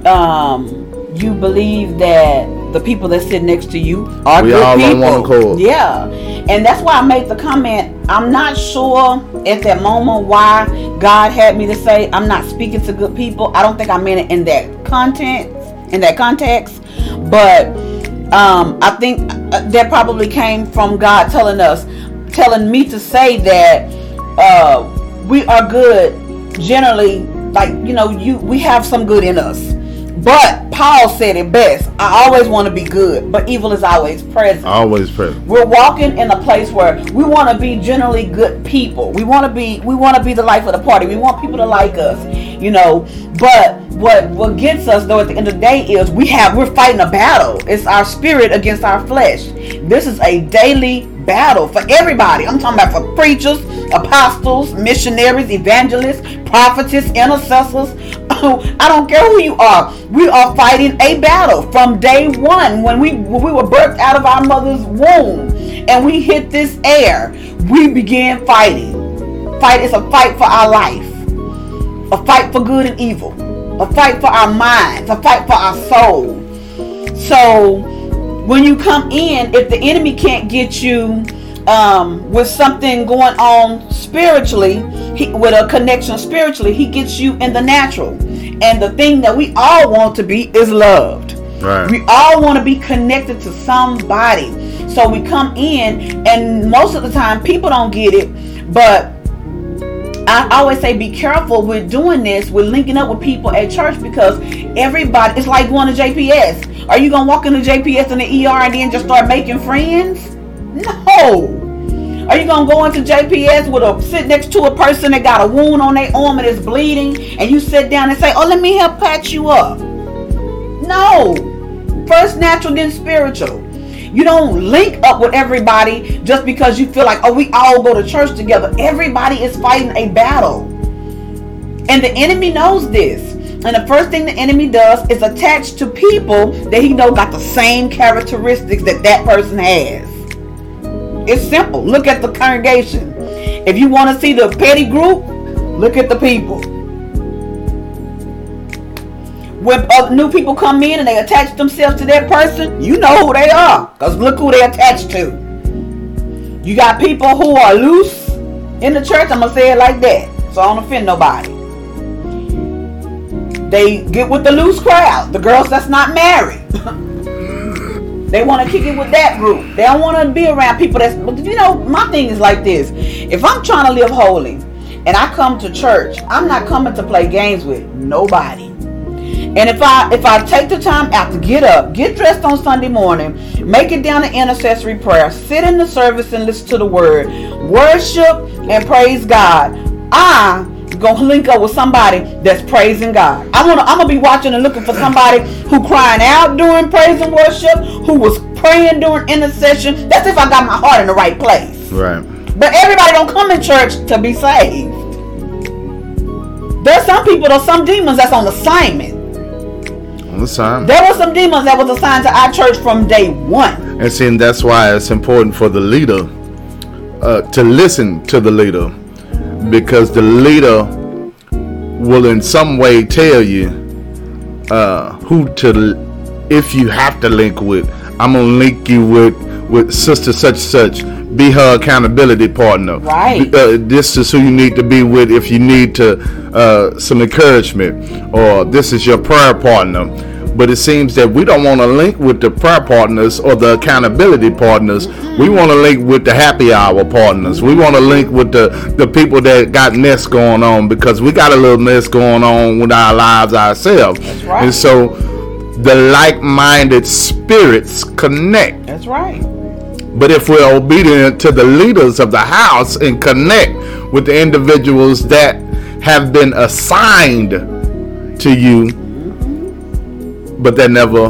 um, you believe that the people that sit next to you are
We
good people. Yeah, and that's why I made the comment. I'm not sure at that moment why God had me to say I'm not speaking to good people. I don't think I meant it in that content, in that context, but um, I think uh, that probably came from God telling us, telling me to say that uh, we are good generally. Like you know, you we have some good in us. But Paul said it best. I always want to be good, but evil is always present.
Always present.
We're walking in a place where we want to be generally good people. We want to be we want to be the life of the party. We want people to like us, you know. But what what gets us though at the end of the day is we have we're fighting a battle. It's our spirit against our flesh. This is a daily battle for everybody. I'm talking about for preachers, apostles, missionaries, evangelists, prophetess, intercessors. I don't care who you are. We are fighting a battle from day one when we when we were birthed out of our mother's womb and we hit this air. We began fighting. Fight is a fight for our life, a fight for good and evil, a fight for our minds, a fight for our soul. So when you come in, if the enemy can't get you um, with something going on spiritually, he, with a connection spiritually, he gets you in the natural. And the thing that we all want to be is loved.
Right.
We all want to be connected to somebody. So we come in, and most of the time, people don't get it. But I always say be careful with doing this, with linking up with people at church because everybody, it's like going to JPS. Are you going to walk into JPS in the ER and then just start making friends? No. Are you gonna go into JPS with a sit next to a person that got a wound on their arm and is bleeding, and you sit down and say, "Oh, let me help patch you up"? No. First natural, then spiritual. You don't link up with everybody just because you feel like, oh, we all go to church together. Everybody is fighting a battle. And the enemy knows this. And the first thing the enemy does is attach to people that he know got the same characteristics that that person has. It's simple. Look at the congregation. If you want to see the petty group, look at the people. When new people come in and they attach themselves to that person, you know who they are. Because look who they attached to. You got people who are loose in the church. I'm going to say it like that. So I don't offend nobody. They get with the loose crowd. The girls that's not married. They want to kick it with that group. They don't want to be around people that's. But you know, my thing is like this: if I'm trying to live holy, and I come to church, I'm not coming to play games with nobody. And if I if I take the time out to get up, get dressed on Sunday morning, make it down to intercessory prayer, sit in the service and listen to the word, worship and praise God, I gonna link up with somebody that's praising God. I wanna I'm gonna be watching and looking for somebody who crying out during praise and worship, who was praying during intercession. That's if I got my heart in the right place.
Right.
But everybody don't come in church to be saved. There's some people, there's some demons that's on assignment.
Sign.
There were some demons that was assigned to our church from day one.
And see, and that's why it's important for the leader uh, to listen to the leader because the leader will in some way tell you uh, who to if you have to link with i'm gonna link you with with sister such such be her accountability partner
Right.
uh, this is who you need to be with if you need to uh, some encouragement or this is your prayer partner but it seems that we don't want to link with the prayer partners or the accountability partners. Mm-hmm. We want to link with the happy hour partners. We want to link with the, the people that got mess going on because we got a little mess going on with our lives ourselves.
right.
And so the like minded spirits connect.
That's right.
But if we're obedient to the leaders of the house and connect with the individuals that have been assigned to you, but that never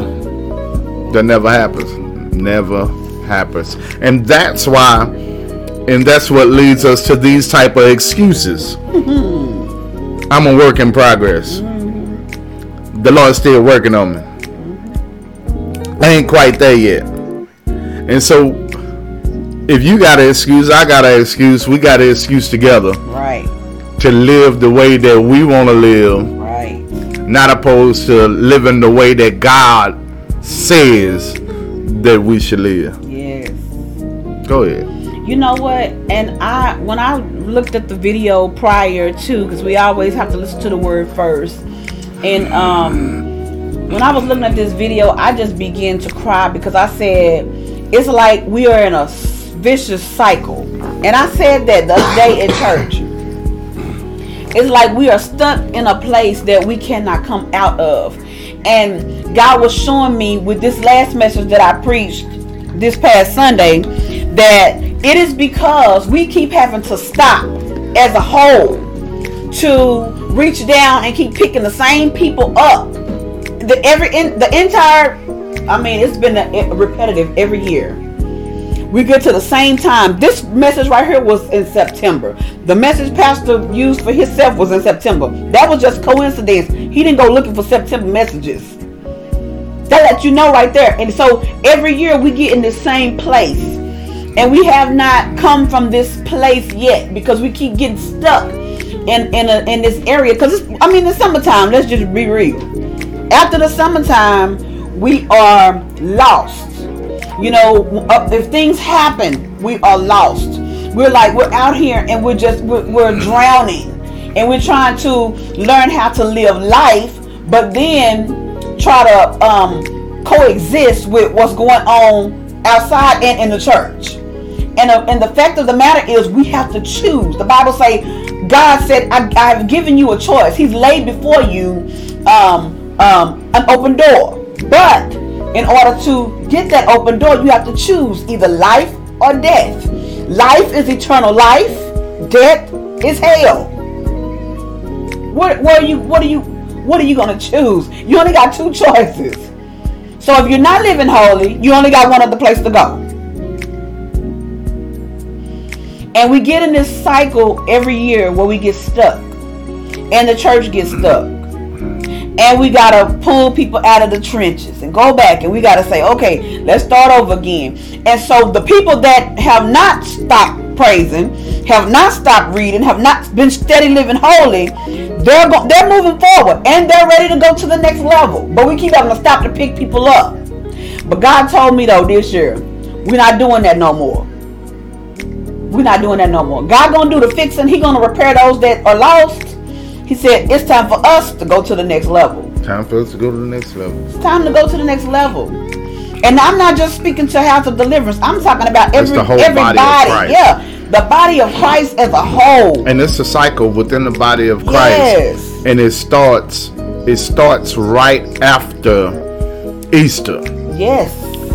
that never happens. Never happens. And that's why and that's what leads us to these type of excuses. I'm a work in progress. The Lord's still working on me. I ain't quite there yet. And so, if you got an excuse, I got an excuse. We got an excuse together
Right.
to live the way that we want to live. Not opposed to living the way that God says that we should live.
Yes.
Go ahead.
You know what? And I, when I looked at the video prior to, because we always have to listen to the word first, and um, when I was looking at this video, I just began to cry because I said, it's like we are in a vicious cycle. And I said that the other day in church. It's like we are stuck in a place that we cannot come out of. And God was showing me with this last message that I preached this past Sunday that it is because we keep having to stop as a whole to reach down and keep picking the same people up. The every in, the entire I mean it's been a, a repetitive every year. We get to the same time. This message right here was in September. The message Pastor used for himself was in September. That was just coincidence. He didn't go looking for September messages. That let you know right there. And so every year we get in the same place. And we have not come from this place yet because we keep getting stuck in in, a, in this area. Because I mean, the summertime. Let's just be real. After the summertime, we are lost. You know, uh, if things happen, we are lost. We're like we're out here and we're just we're, we're drowning, and we're trying to learn how to live life, but then try to um, coexist with what's going on outside and in the church. And, uh, and the fact of the matter is, we have to choose. The Bible say, God said, I, I have given you a choice. He's laid before you um, um, an open door. But in order to get that open door, you have to choose either life or death. Life is eternal life. Death is hell. What, what are you? What are you? What are you gonna choose? You only got two choices. So if you're not living holy, you only got one other place to go. And we get in this cycle every year where we get stuck. And the church gets stuck. And we gotta pull people out of the trenches and go back and we gotta say, okay, let's start over again. And so the people that have not stopped praising, have not stopped reading, have not been steady living holy, they're go- they're moving forward and they're ready to go to the next level. But we keep having to stop to pick people up. But God told me though this year, we're not doing that no more. We're not doing that no more. God gonna do the fixing. He gonna repair those that are lost. He said it's time for us to go to the next level.
Time for us to go to the next level.
It's time to go to the next level. And I'm not just speaking to House of Deliverance. I'm talking about every
the whole
everybody.
body.
Yeah, the body of Christ as a whole.
And it's a cycle within the body of Christ.
Yes.
And it starts it starts right after Easter.
Yes.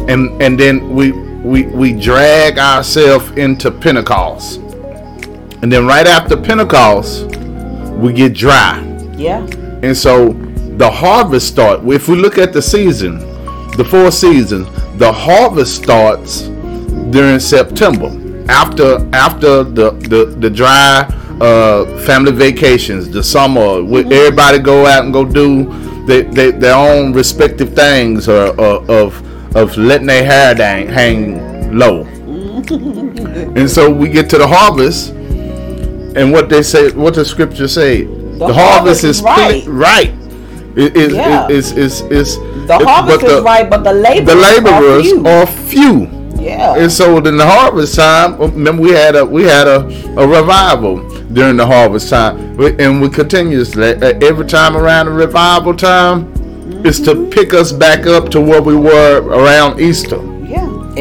And and then we we we drag ourselves into Pentecost. And then right after Pentecost, we get dry.
Yeah.
And so the harvest start. If we look at the season, the four seasons, the harvest starts during September. After after the the, the dry uh, family vacations, the summer, where mm-hmm. everybody go out and go do they, they, their own respective things or, or of of letting their hair dang, hang low. Mm-hmm. and so we get to the harvest, and what they say, what the scripture say, the, harvest,
harvest
is
right.
right. It is
Yeah.
is is is
The harvest is right, but the laborers,
the laborers
are few.
are few.
Yeah.
And so in the harvest time, oh, remember we had a we had a, a revival during the harvest time, and we continuously every time around the revival time, is to mm-hmm. pick us back up to where we were around Easter.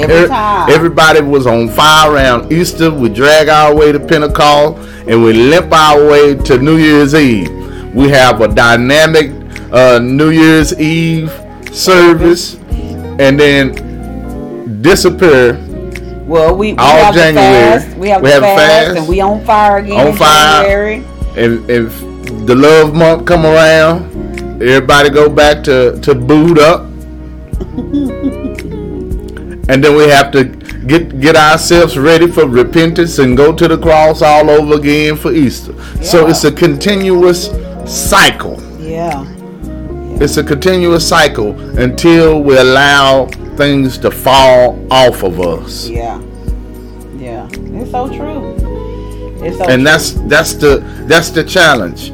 Every.
Everybody was on fire around Easter. We drag our way to Pentecost and we limp our way to New Year's Eve. We have a dynamic uh, New Year's Eve service and then disappear
well, we, we
all
have the
January.
fast. We have
We
the
have
fast,
fast.
and we on fire again.
On fire. If, if the love month come around, everybody go back to, to boot up. and then we have to get get ourselves ready for repentance and go to the cross all over again for Easter. So it's a continuous cycle.
Yeah.
It's a continuous cycle until we allow things to fall off of us.
Yeah. Yeah. It's so true. It's so
And
true.
that's that's the that's the challenge.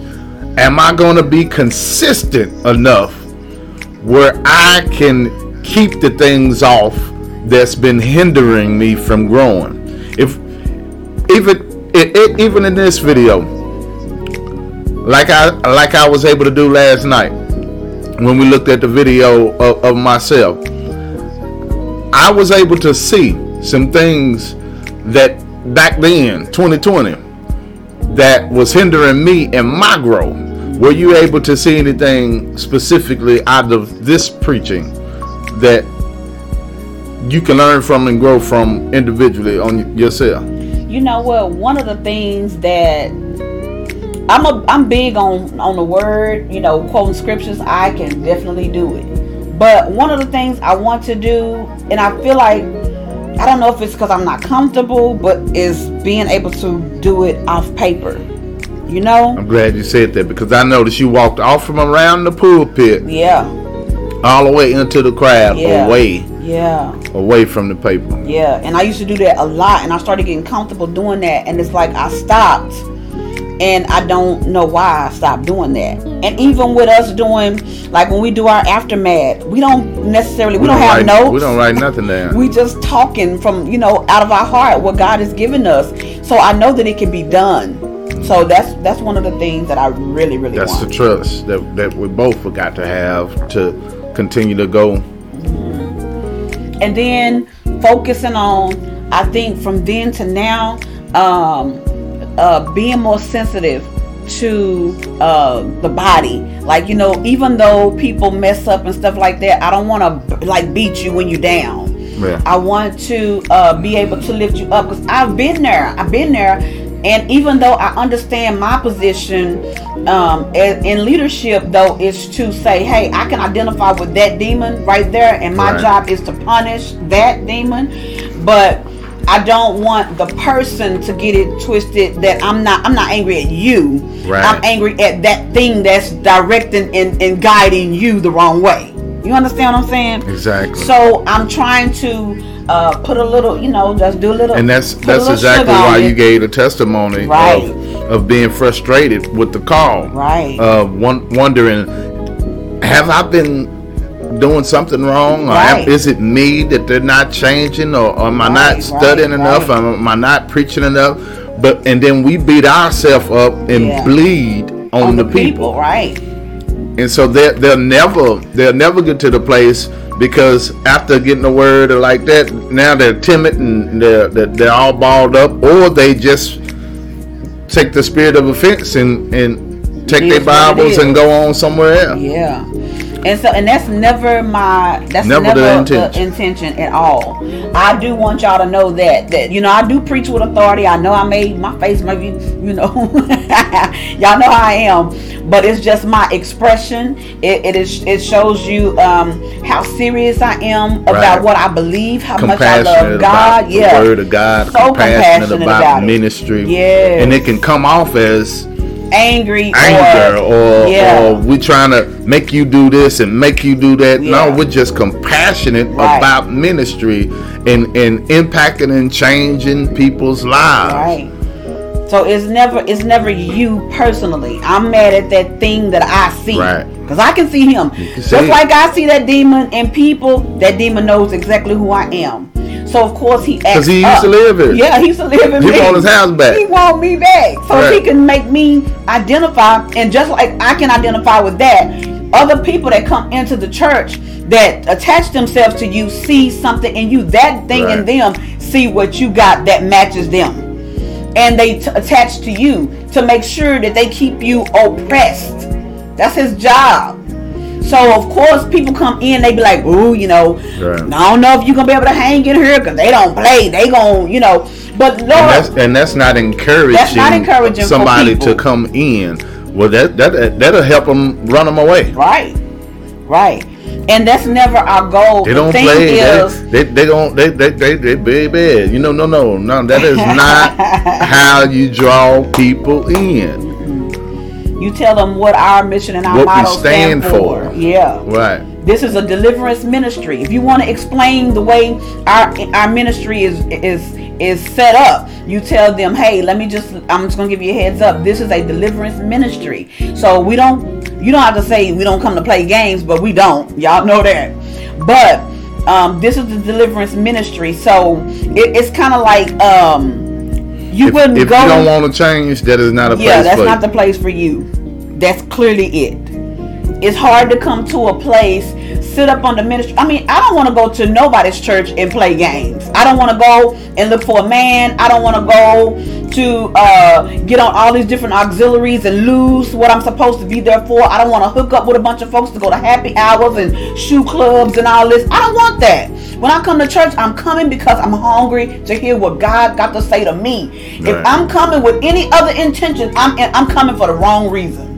Am I going to be consistent enough where I can keep the things off that's been hindering me from growing? If even it, it, even in this video, like I like I was able to do last night when we looked at the video of, of myself, I was able to see some things that back then, 2020, that was hindering me and my growth. Were you able to see anything specifically out of this preaching that you can learn from and grow from individually on yourself?
you know what? One of the things that I'm a I'm big on on the word, you know, quoting scriptures. I can definitely do it. But one of the things I want to do, and I feel like I don't know if it's because I'm not comfortable, but is being able to do it off paper. You know?
I'm glad you said that because I noticed you walked off from around the pulpit
Yeah.
All the way into the crowd,
Yeah.
away,
Yeah.
away from the paper.
Yeah, and I used to do that a lot, and I started getting comfortable doing that, and it's like I stopped, and I don't know why I stopped doing that. And even with us doing, like when we do our aftermath, we don't necessarily we, don't, have
write,
notes.
We don't write nothing down.
We just talking from you know out of our heart what God has given us. So I know that it can be done. So that's that's one of the things that I really really
That's the trust that that we both got to have to continue to go.
and then focusing on i think from then to now um uh being more sensitive to uh the body like you know even though people mess up and stuff like that i don't want to like beat you when you're down
Yeah.
I want to uh, be able to lift you up because I've been there. I've been there, and even though I understand my position um, in, leadership, though, is to say, "Hey, I can identify with that demon right there, and my
Right.
job is to punish that demon." But I don't want the person to get it twisted that I'm not. I'm not angry at you.
Right.
I'm angry at that thing that's directing and, and guiding you the wrong way. You understand what I'm saying?
Exactly.
So I'm trying to uh, put a little, you know, just do a little.
and that's that's exactly why you gave the testimony
Right.
of, of being frustrated with the call.
Right.
Uh, one, wondering, have I been doing something wrong, or am- is it me that they're not changing, or, or am I
Right,
not studying
right,
enough,
right.
or am I not preaching enough? But and then we beat ourselves up and
Yeah.
bleed on,
on
the, people.
right?
and so they they'll never they'll never get to the place because after getting a word or like that now they're timid and they're they're, they're all balled up or they just take the spirit of offense and and take their
is what it
bibles and go on somewhere else
Yeah. And so, and that's never my that's
Never
never,
the
the,
intention.
intention. at all. I do want y'all to know that that you know I do preach with authority. I know I made my face maybe you know y'all know how I am, but it's just my expression. It, it is it shows you um, how serious I am about
Right.
what I believe, how much I love God. yeah,
word of God,
So
compassionate
compassionate
about,
about
ministry.
yeah
And it can come off as
angry,
anger or,
yeah.
or we trying to make you do this and make you do that.
Yeah.
No, we're just compassionate
Right.
about ministry and, and impacting and changing people's lives.
Right. So it's never it's never you personally. I'm mad at that thing that I see.
Right.
Because I can see him.
can
Just
see it.
like I see that demon in people, that demon knows exactly who I am. So of course he acts
he used
up.
to live here.
Yeah, he used to live in
He
me.
want his house back.
He want me back. So
Right.
he can make me identify and just like I can identify with that, other people that come into the church that attach themselves to you see something in you. That thing in them see what you got that matches them and they t- attach to you to make sure that they keep you oppressed. That's his job. So of course people come in, they be like, "Ooh, you know,
Right.
I don't know if you're gonna be able to hang in here because they don't play. They gon' you know." But Lord,
And that's, and that's not encouraging,
That's not encouraging
somebody to come in. Well, that, that that'll help them run them away.
right, right. and that's never our goal.
They don't
thing
play.
is,
They, they they don't they they they they bad. You know, no no no. That is not how you draw people in.
You tell them what our mission and our
What
motto
stand
for.
for.
Yeah.
Right.
This is a deliverance ministry. If you want to explain the way our our ministry is is is set up, you tell them, "Hey, let me just I'm just going to give you a heads up. This is a deliverance ministry." So we don't you don't have to say we don't come to play games, but we don't. Y'all know that. But um, this is the deliverance ministry. So it, it's kind of like um you
If,
wouldn't
if
go
you don't want to change, that is not a place
yeah, that's not
you.
the place for you. That's clearly it. It's hard to come to a place, sit up on the ministry. I mean, I don't want to go to nobody's church and play games. I don't want to go and look for a man. I don't want to go to uh, get on all these different auxiliaries and lose what I'm supposed to be there for. I don't want to hook up with a bunch of folks to go to happy hours and shoe clubs and all this. I don't want that. When I come to church, I'm coming because I'm hungry to hear what God got to say to me. If I'm coming with any other intention, I'm I'm coming for the wrong reason.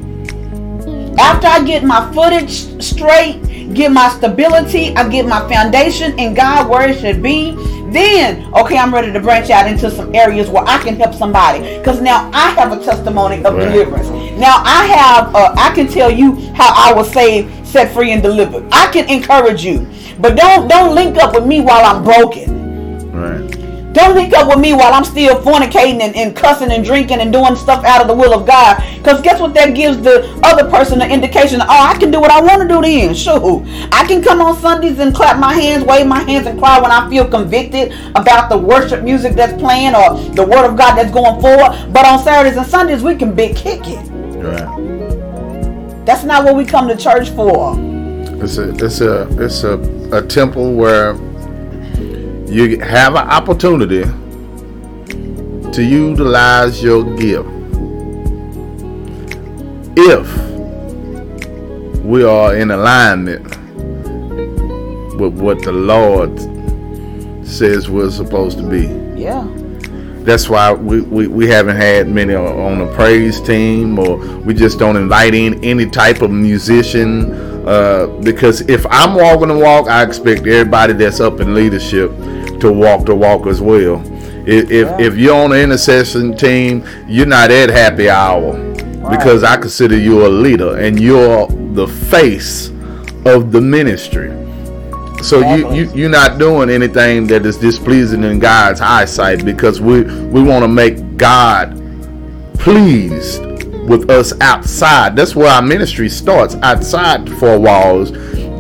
After I get my footage straight, get my stability, I get my foundation in God where it should be, then okay, I'm ready to branch out into some areas where I can help somebody. Because now I have a testimony of
Right.
deliverance. Now I have, uh, I can tell you how I was saved, set free, and delivered. I can encourage you, but don't don't link up with me while I'm broken.
Right.
Don't link up with me while I'm still fornicating and, and cussing and drinking and doing stuff out of the will of God. Because guess what? That gives the other person the indication. Oh, I can do what I want to do then. Sure. I can come on Sundays and clap my hands, wave my hands, and cry when I feel convicted about the worship music that's playing or the word of God that's going forward. But on Saturdays and Sundays, we can big kick it.
Right.
That's not what we come to church for.
It's a it's a it's a, a temple where you have an opportunity to utilize your gift. If we are in alignment with what the Lord says we're supposed to be.
Yeah.
That's why we, we, we haven't had many on the praise team, or we just don't invite in any type of musician. Uh, because if I'm walking the walk, I expect everybody that's up in leadership to walk the walk as well. If if, if you're on the intercession team, you're not at happy hour because I consider you a leader and you're the face of the ministry. So you, you you're not doing anything that is displeasing in God's eyesight because we we want to make God pleased with us outside. That's where our ministry starts outside the four walls.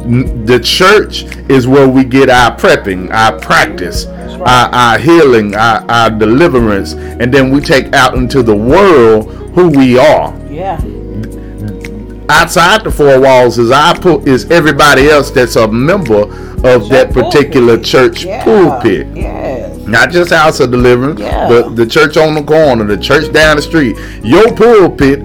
The church is where we get our prepping, our practice, our, our healing, our, our deliverance, and then we take out into the world who we are
Yeah.
outside the four walls is I put is everybody else that's a member of that particular church
Yeah.
pulpit.
Yes.
Not just house of deliverance,
Yeah.
but the church on the corner, the church down the street. Your pulpit,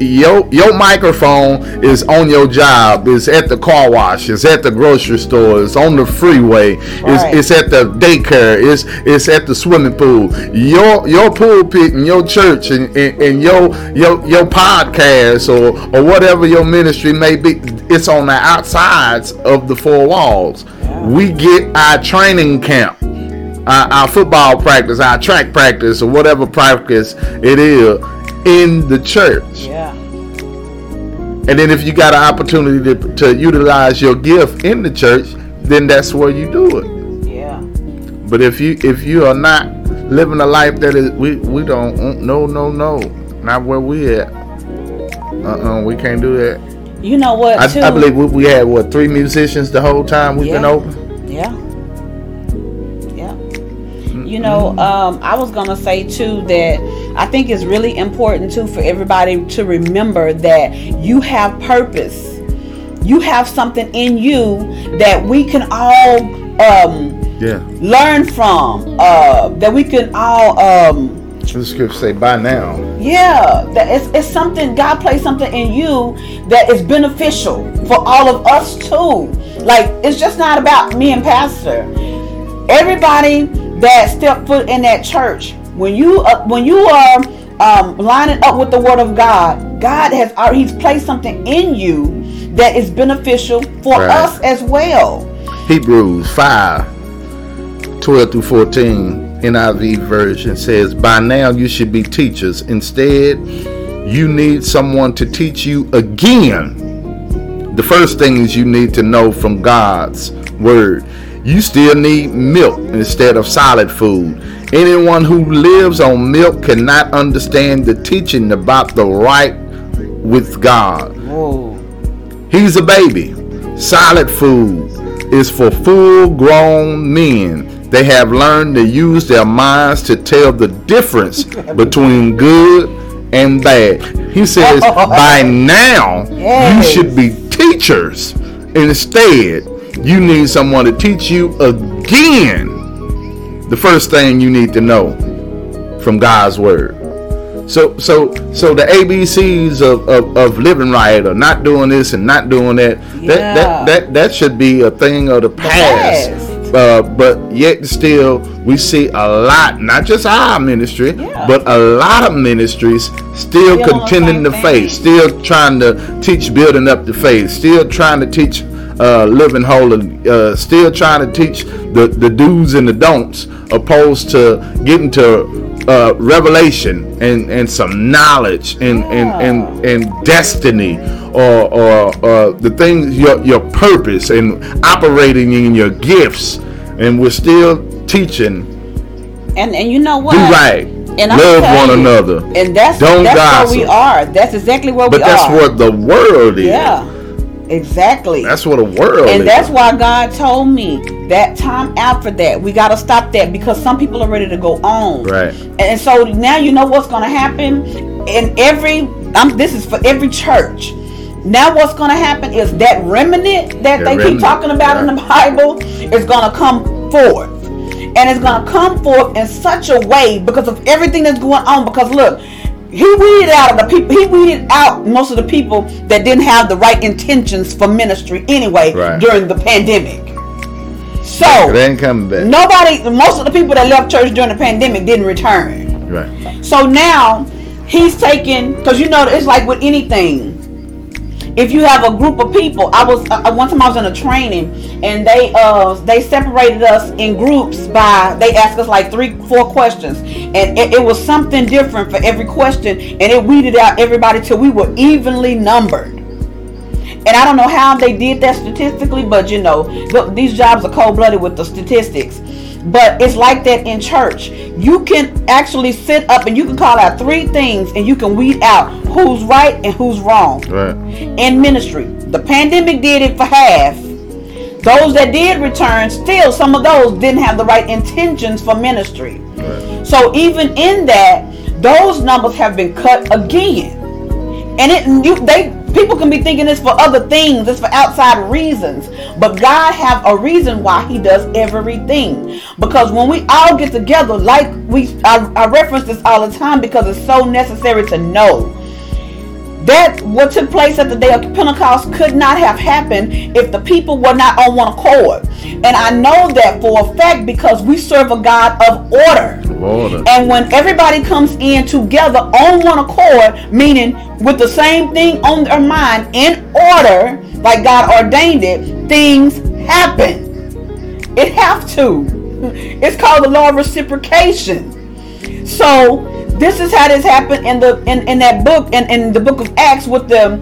your your microphone is on your job. It's at the car wash. It's at the grocery store. It's on the freeway. It's,
Right.
it's at the daycare. It's it's at the swimming pool. Your your pulpit and your church and, and, and your your your podcast or or whatever your ministry may be. It's on the outsides of the four walls. We get our training camp our, our football practice, our track practice, or whatever practice it is in the church.
Yeah.
And then if you got an opportunity to, to utilize your gift in the church, then that's where you do it.
Yeah.
But if you if you are not living a life that is we we don't no no no not where we at. Uh uh we can't do that.
You know what?
I? I believe we, we had what three musicians the whole time we've been open.
Yeah. Yeah. You know, um, I was gonna say too that I think it's really important too for everybody to remember that you have purpose. You have something in you that we can all um,
Yeah.
learn from. Uh, that we can all um,
The scripture say by now.
yeah, that it's, it's something God placed something in you that is beneficial for all of us too. Like it's just not about me and Pastor. Everybody that step foot in that church, when you uh, when you are um, lining up with the Word of God, God has already He's placed something in you that is beneficial for
Right.
us as well.
Hebrews 5 12 through 14 NIV version says, By now you should be teachers. Instead, you need someone to teach you again. The first thing is you need to know from God's word. You still need milk instead of solid food. Anyone who lives on milk cannot understand the teaching about the right with God.
Whoa.
He's a baby. Solid food is for full grown men. They have learned to use their minds to tell the difference between good and bad. He says, by now,
Yes.
you should be teachers. Instead, you need someone to teach you again the first thing you need to know from God's word. So so so the ABCs of, of, of living right or not doing this and not doing that that,
Yeah.
that that that should be a thing of the past.
past.
Uh, but yet still we see a lot, not just our ministry,
Yeah.
but a lot of ministries still
Still on the
contending the
same
faith, still trying to teach building up the faith, still trying to teach uh, living holy, uh, still trying to teach the, the do's and the don'ts, opposed to getting to uh, revelation and, and some knowledge and, and, and, and destiny or, or, or the things, your, your purpose and operating in your gifts. And we're still teaching
And and you know what?
do right,
And
love one
you,
another.
And that's
Don't
that's
gossip.
where we are. That's exactly where
But
we
that's what the world is.
Yeah. Exactly.
That's what a world
and
is.
that's why God told me that time after that. We got to stop that because some people are ready to go on.
Right.
And so now you know what's going to happen in every. Um, this is for every church. Now what's going to happen is that remnant that
The
they keep talking about in the Bible is going to come forth. And it's going to come forth in such a way because of everything that's going on. Because look, he weeded out the people. He weeded out most of the people that didn't have the right intentions for ministry anyway
Right.
during the pandemic. So
They ain't coming back.
nobody, most of the people that left church during the pandemic didn't return.
Right.
So now he's taking because you know it's like with anything. If you have a group of people, I was uh, one time I was in a training and they uh they separated us in groups by they asked us like three four questions and it, it was something different for every question and it weeded out everybody till we were evenly numbered. And I don't know how they did that statistically, but you know, th- these jobs are cold blooded with the statistics. But it's like that in church. You can actually sit up and you can call out three things and you can weed out who's right and who's wrong
Right.
in ministry. The pandemic did it for half. Those that did return, still some of those didn't have the right intentions for ministry. So even in that, those numbers have been cut again. And it you they people can be thinking it's for other things, it's for outside reasons. But God have a reason why he does everything. Because when we all get together, like we I, I reference this all the time because it's so necessary to know that what took place at the day of Pentecost could not have happened if the people were not on one accord. And I know that for a fact because we serve a God of order.
Order.
And when everybody comes in together on one accord, meaning with the same thing on their mind in order, like God ordained it, things happen. It have to. It's called the law of reciprocation. So this is how this happened in the in, in that book in, in the book of Acts with the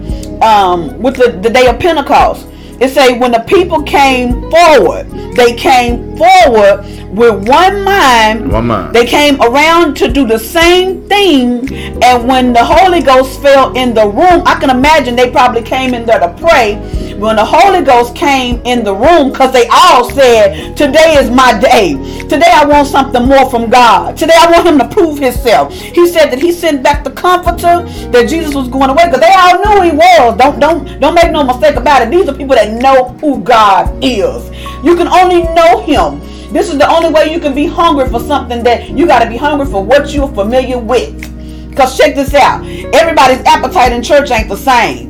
um with the, the day of Pentecost. It say when the people came forward, they came forward with one mind.
One mind.
They came around to do the same thing. And when the Holy Ghost fell in the room, I can imagine they probably came in there to pray. When the Holy Ghost came in the room, because they all said, Today is my day. Today I want something more from God. Today I want him to prove himself. He said that he sent back the comforter, that Jesus was going away, because they all knew he was. Don't don't don't make no mistake about it. These are people that know who God is. You can only know him. This is the only way you can be hungry for something that you got to be hungry for what you're familiar with. Because check this out everybody's appetite in church ain't the same.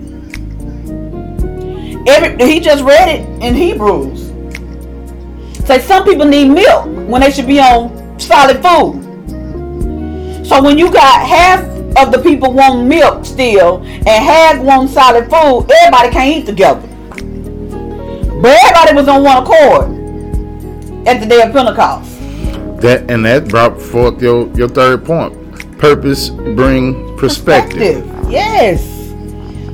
Every, he just read it in Hebrews. Say some people need milk when they should be on solid food. So when you got half of the people want milk still, and half want solid food, everybody can't eat together. But everybody was on one accord at the day of Pentecost.
That and that brought forth your your third point. Purpose bring perspective.
Yes.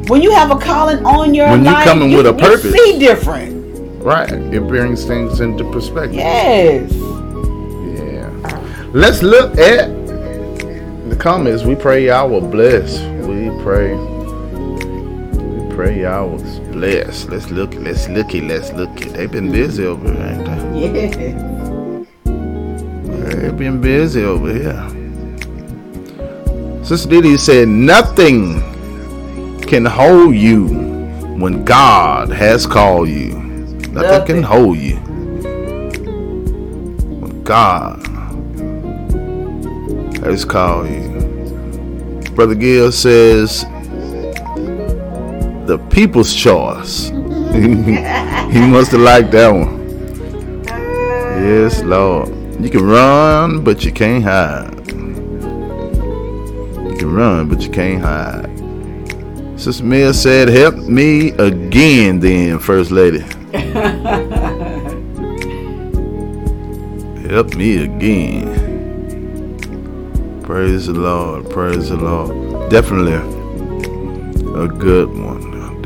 When you have a calling on your
When you
life,
coming with a
you
purpose.
see different.
Right. It brings things into perspective.
Yes.
Yeah. Let's look at the comments. We pray y'all will bless. We pray. Pray y'all was blessed. Let's look. Let's look it. Let's look it. They've been busy over here, ain't they?
Yes.
They've been busy over here. Sister Diddy said, Nothing can hold you when God has called you. Nothing,
Nothing.
can hold you. When God has called you. Brother Gill says, The people's choice. he must have liked that one. Yes, Lord. You can run, but you can't hide. You can run, but you can't hide. Sister Mia said, Help me again, then, First Lady. Help me again. Praise the Lord. Praise the Lord. Definitely a good one.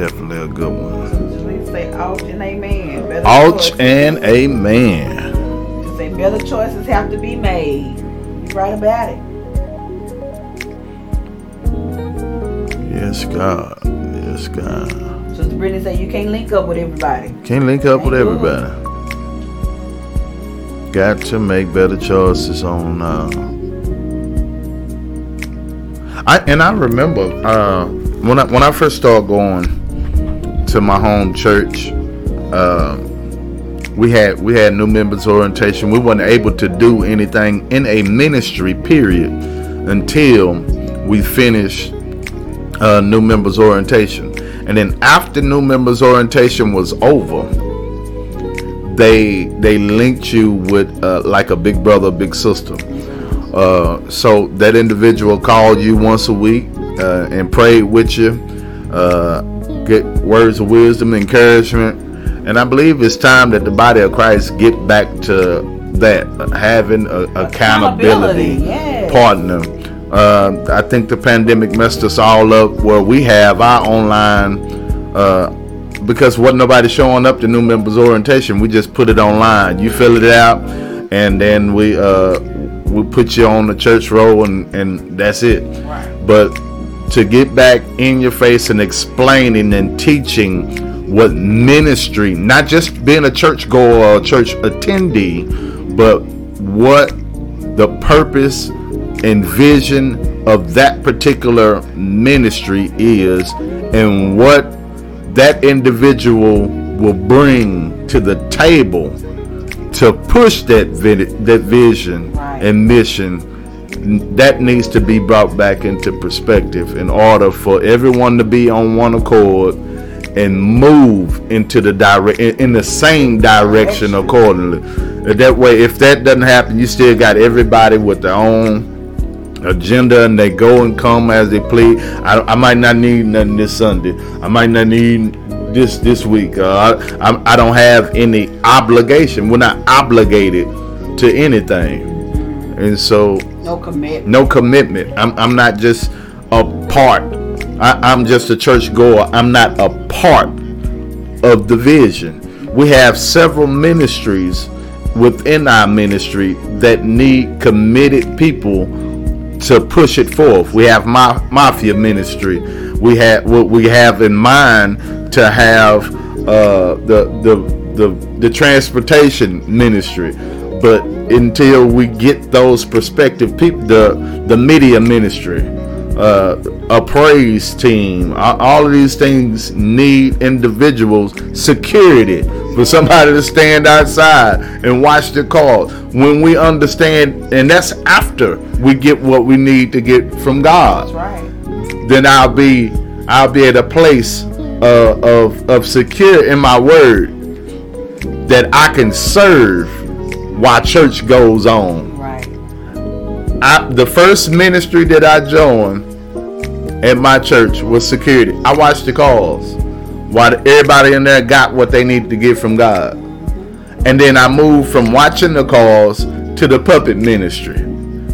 Definitely a good one.
Say ouch and amen. Better
Ouch
choices-
and amen.
say better choices have to be made. You right about it.
Yes, God. Yes, God.
Sister Brittany said you can't link up with everybody.
Can't link up with
good.
everybody. Got to make better choices on. Uh, I and I remember uh, when I when I first started going to my home church. Uh, we had we had new members orientation. We weren't able to do anything in a ministry period until we finished uh, new members orientation. And then after new members orientation was over, they they linked you with uh, like a big brother, big sister. Uh, so that individual called you once a week uh, and prayed with you, uh, get words of wisdom, encouragement, and I believe it's time that the body of Christ get back to that, having a accountability,
Accountability, yes.
partner. Uh, I think the pandemic messed us all up where we have our online uh, because wasn't nobody showing up to new members orientation. We just put it online. You fill it out, and then we uh, we put you on the church roll, and and that's it. But to get back in your face and explaining and teaching what ministry, not just being a church goer or church attendee, but what the purpose and vision of that particular ministry is and what that individual will bring to the table to push that that vision and mission that needs to be brought back into perspective in order for everyone to be on one accord and move into the direct in, the same direction accordingly. That way, if that doesn't happen, you still got everybody with their own agenda and they go and come as they please. I, I might not need nothing this Sunday. I might not need this this week. Uh, I, I I don't have any obligation. We're not obligated to anything, and so
No commitment.
no commitment. I'm, I'm not just a part. I, I'm just a church goer. I'm not a part of the vision. We have several ministries within our ministry that need committed people to push it forth. We have ma- mafia ministry. We have what we have in mind to have uh, the the the the transportation ministry. But until we get those perspective people, the the media ministry, uh, a praise team, all of these things need individuals, security for somebody to stand outside and watch the call. When we understand, and that's after we get what we need to get from God
That's right.
then I'll be I'll be at a place uh, of of secure in my word that I can serve while church goes on.
Right.
I, the first ministry that I joined at my church was security. I watched the calls while everybody in there got what they needed to get from God. And then I moved from watching the calls to the puppet ministry.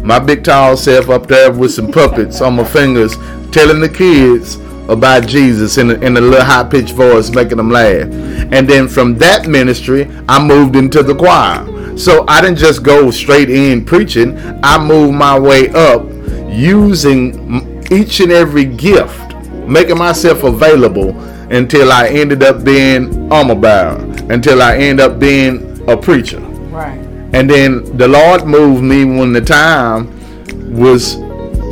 My big tall self up there with some puppets on my fingers telling the kids about Jesus in a, in a little high pitched voice, making them laugh. And then from that ministry, I moved into the choir. So I didn't just go straight in preaching, I moved my way up using each and every gift, making myself available until I ended up being armor bearer, until I end up being a preacher.
Right.
And then the Lord moved me when the time was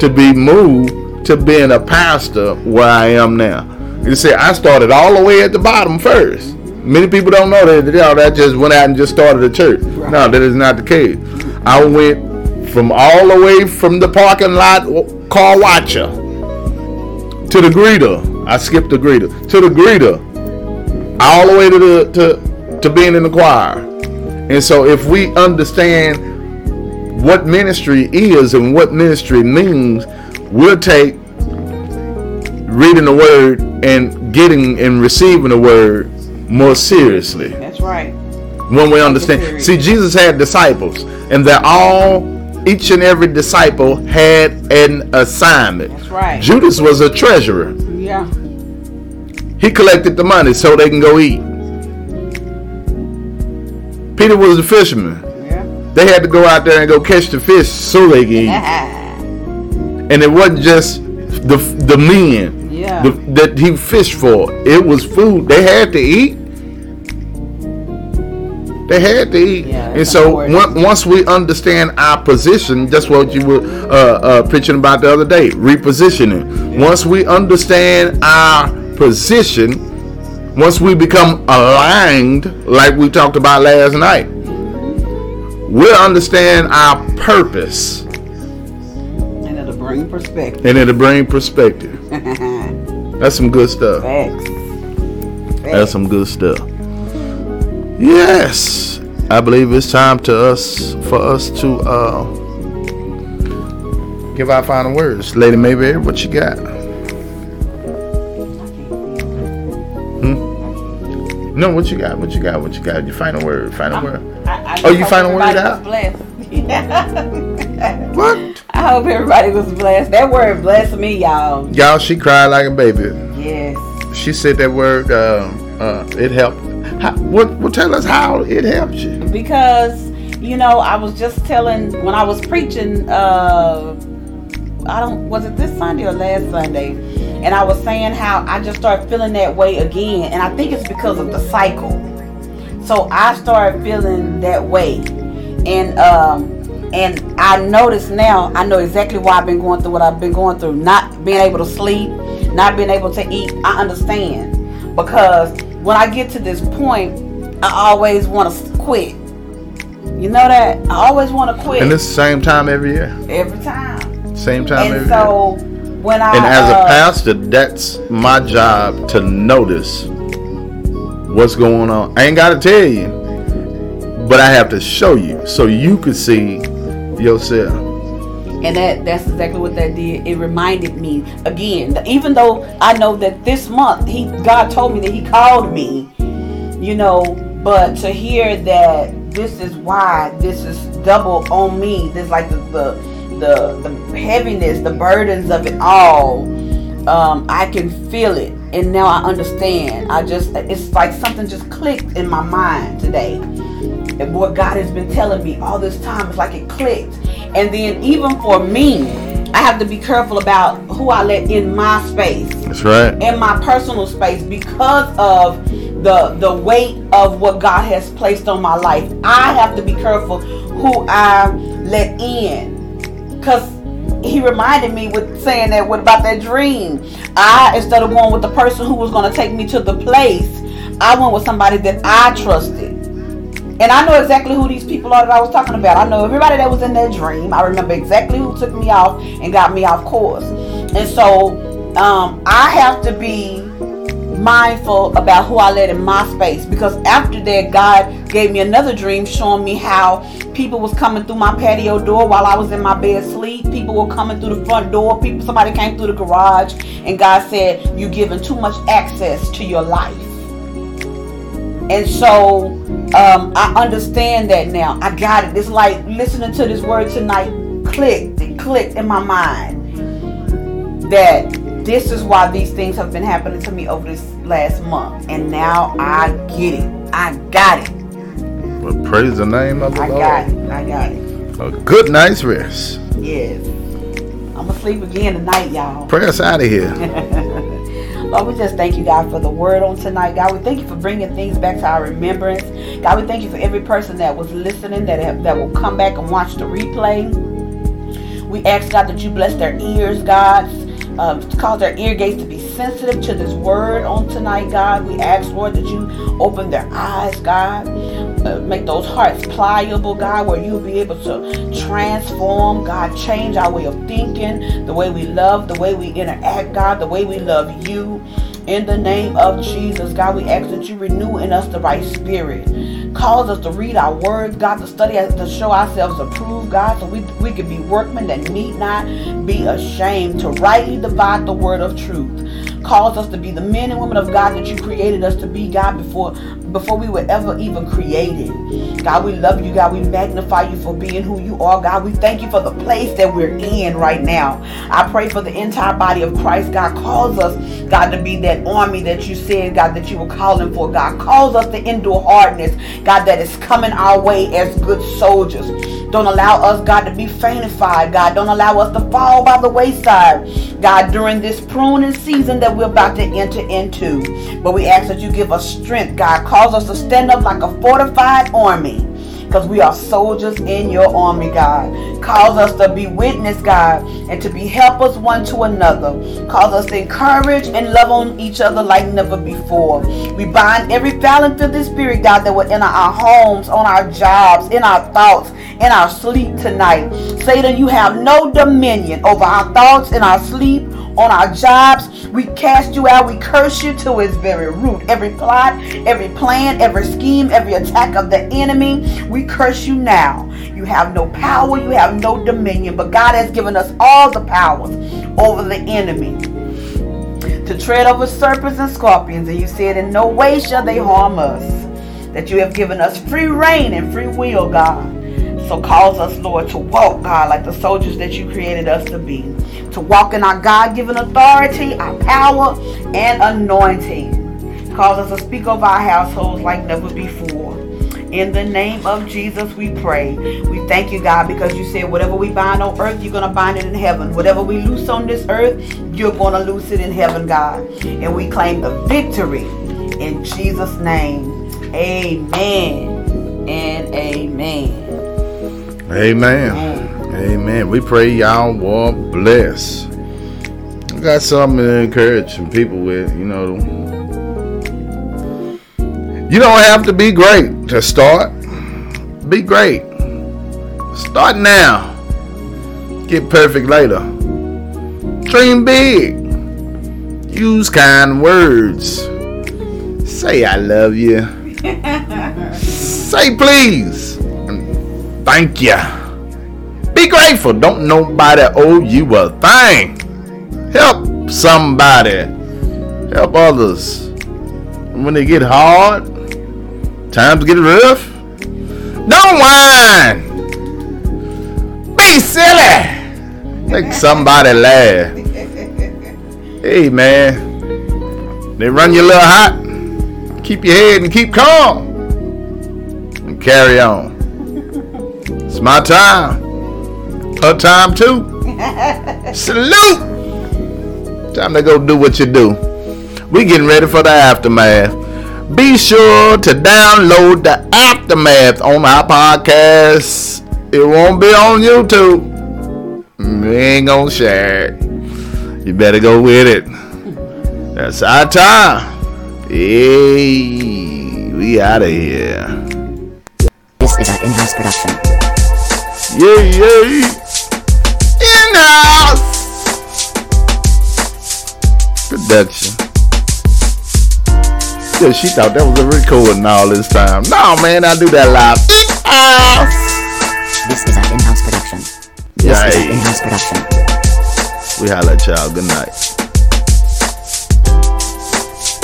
to be moved to being a pastor where I am now. You see, I started all the way at the bottom first. Many people don't know that, know, that just went out and just started a church. No, that is not the case. I went from all the way from the parking lot car watcher to the greeter. I skipped the greeter to the greeter, all the way to the to to being in the choir. And so, if we understand what ministry is and what ministry means, we'll take reading the word and getting and receiving the word more seriously
That's right.
when we understand. See, Jesus had disciples, and they're all, each and every disciple had an assignment.
That's right.
Judas was a treasurer.
Yeah.
He collected the money so they can go eat. Peter was a fisherman.
Yeah.
They had to go out there and go catch the fish so they can eat. And it wasn't just the the men
Yeah.
the, that he fished for. It was food. They had to eat. They had to eat.
Yeah,
and so on- once we understand our position, that's what you were uh, uh, preaching about the other day, repositioning. Once we understand our position, once we become aligned, like we talked about last night, we'll understand our purpose
And it'll bring perspective.
and it'll bring perspective. That's some good stuff.
Facts.
That's some good stuff. Yes, I believe it's time to us for us to uh, give our final words, Lady Mayberry. What you got? Hmm? No, what you got? What you got? What you got? Your final word. Final word.
I, I
Oh, you final word out?
blessed.
What?
I hope everybody was blessed. That word blessed me, y'all.
Y'all, she cried like a baby.
Yes.
She said that word. Uh, uh, it helped. How, what? Well, tell us how it helped you.
because you know i was just telling when i was preaching uh i don't was it this sunday or last sunday and i was saying how i just started feeling that way again and i think it's because of the cycle so i started feeling that way and um and i notice now i know exactly why i've been going through what i've been going through not being able to sleep not being able to eat i understand because when i get to this point i always want to quit you know that I always want to quit
And it's the same time every year.
every time.
Same time every
And
year.
so when I
And as a
uh,
pastor, that's my job to notice what's going on. I ain't got to tell you, but I have to show you so you can see yourself.
and that that's exactly what that did. It reminded me again. Even though I know that this month he God told me that he called me, you know, but to hear that this is why this is double on me. This like the the the, the heaviness, the burdens of it all. Um, I can feel it, and now I understand. I just it's like something just clicked in my mind today. And what God has been telling me all this time, it's like it clicked. And then even for me, I have to be careful about who I let in my space
That's right.
in my personal space because of the the weight of what God has placed on my life. I have to be careful who I let in. Cause he reminded me with saying that what about that dream? I instead of going with the person who was gonna take me to the place, I went with somebody that I trusted. And I know exactly who these people are that I was talking about. I know everybody that was in that dream. I remember exactly who took me off and got me off course. And so um, I have to be mindful about who I let in my space because after that, God gave me another dream showing me how people was coming through my patio door while I was in my bed sleep. People were coming through the front door. People, somebody came through the garage, and God said, you're giving too much access to your life." And so um, I understand that now. I got it. It's like listening to this word tonight clicked. It clicked in my mind that this is why these things have been happening to me over this last month. And now I get it. I got it.
But praise the name of the
I
Lord.
got it. I got it.
A good night's rest.
Yes. I'm going to sleep again tonight, y'all.
Pray us out of here.
Lord, we just thank you, God, for the word on tonight. God, we thank you for bringing things back to our remembrance. God, we thank you for every person that was listening, that have, that will come back and watch the replay. We ask, God, that you bless their ears, God. Um, cause their ear gates to be sensitive to this word on tonight, God. We ask, Lord, that you open their eyes, God. Uh, make those hearts pliable, God, where you'll be able to transform, God, change our way of thinking, the way we love, the way we interact, God, the way we love you. In the name of Jesus, God, we ask that you renew in us the right spirit. Cause us to read our words, God, to study, to show ourselves approved, God, so we, we can be workmen that need not be ashamed, to rightly divide the word of truth. Cause us to be the men and women of God that you created us to be, God, before before we were ever even created. God, we love you, God. We magnify you for being who you are, God. We thank you for the place that we're in right now. I pray for the entire body of Christ, God. calls us, God, to be that army that you said, God, that you were calling for, God. calls us to endure hardness, God, that is coming our way as good soldiers. Don't allow us, God, to be faintified, God. Don't allow us to fall by the wayside, God, during this pruning season that we're about to enter into. But we ask that you give us strength, God. Cause us to stand up like a fortified army. Because we are soldiers in your army, God. Cause us to be witness, God, and to be helpers one to another. Cause us to encourage and love on each other like never before. We bind every foul and filthy spirit, God, that will enter our homes, on our jobs, in our thoughts, in our sleep tonight. Satan, you have no dominion over our thoughts, in our sleep, on our jobs. We cast you out. We curse you to its very root. Every plot, every plan, every scheme, every attack of the enemy, we curse you now. You have no power. You have no dominion. But God has given us all the powers over the enemy to tread over serpents and scorpions. And you said, In no way shall they harm us. That you have given us free rein and free will, God. So cause us, Lord, to walk, God, like the soldiers that you created us to be. To walk in our God given authority, our power, and anointing. Cause us to speak of our households like never before. In the name of Jesus, we pray. We thank you, God, because you said whatever we bind on earth, you're going to bind it in heaven. Whatever we loose on this earth, you're going to loose it in heaven, God. And we claim the victory in Jesus' name. Amen and amen.
Amen. Amen. We pray y'all will bless. I got something to encourage some people with, you know. You don't have to be great to start. Be great. Start now. Get perfect later. Dream big. Use kind words. Say I love you. Say please. Thank you. Be grateful. Don't nobody owe you a thing. Help somebody. Help others. When they get hard, times get rough, don't whine. Be silly. Make somebody laugh. Hey man, they run you a little hot. Keep your head and keep calm. And carry on. It's my time. Her time too. Salute. Time to go do what you do. We getting ready for the aftermath. Be sure to download the aftermath on our podcast. It won't be on YouTube. Mm, we ain't gonna share it. You better go with it. That's our time. Hey, we out of here.
This is an in-house production.
Yay, yay. In house production. Yeah, she thought that was a recording all this time. No, man, I do that live. Ah.
This is an in-house production. This is an in-house production.
We holla at y'all. Good night.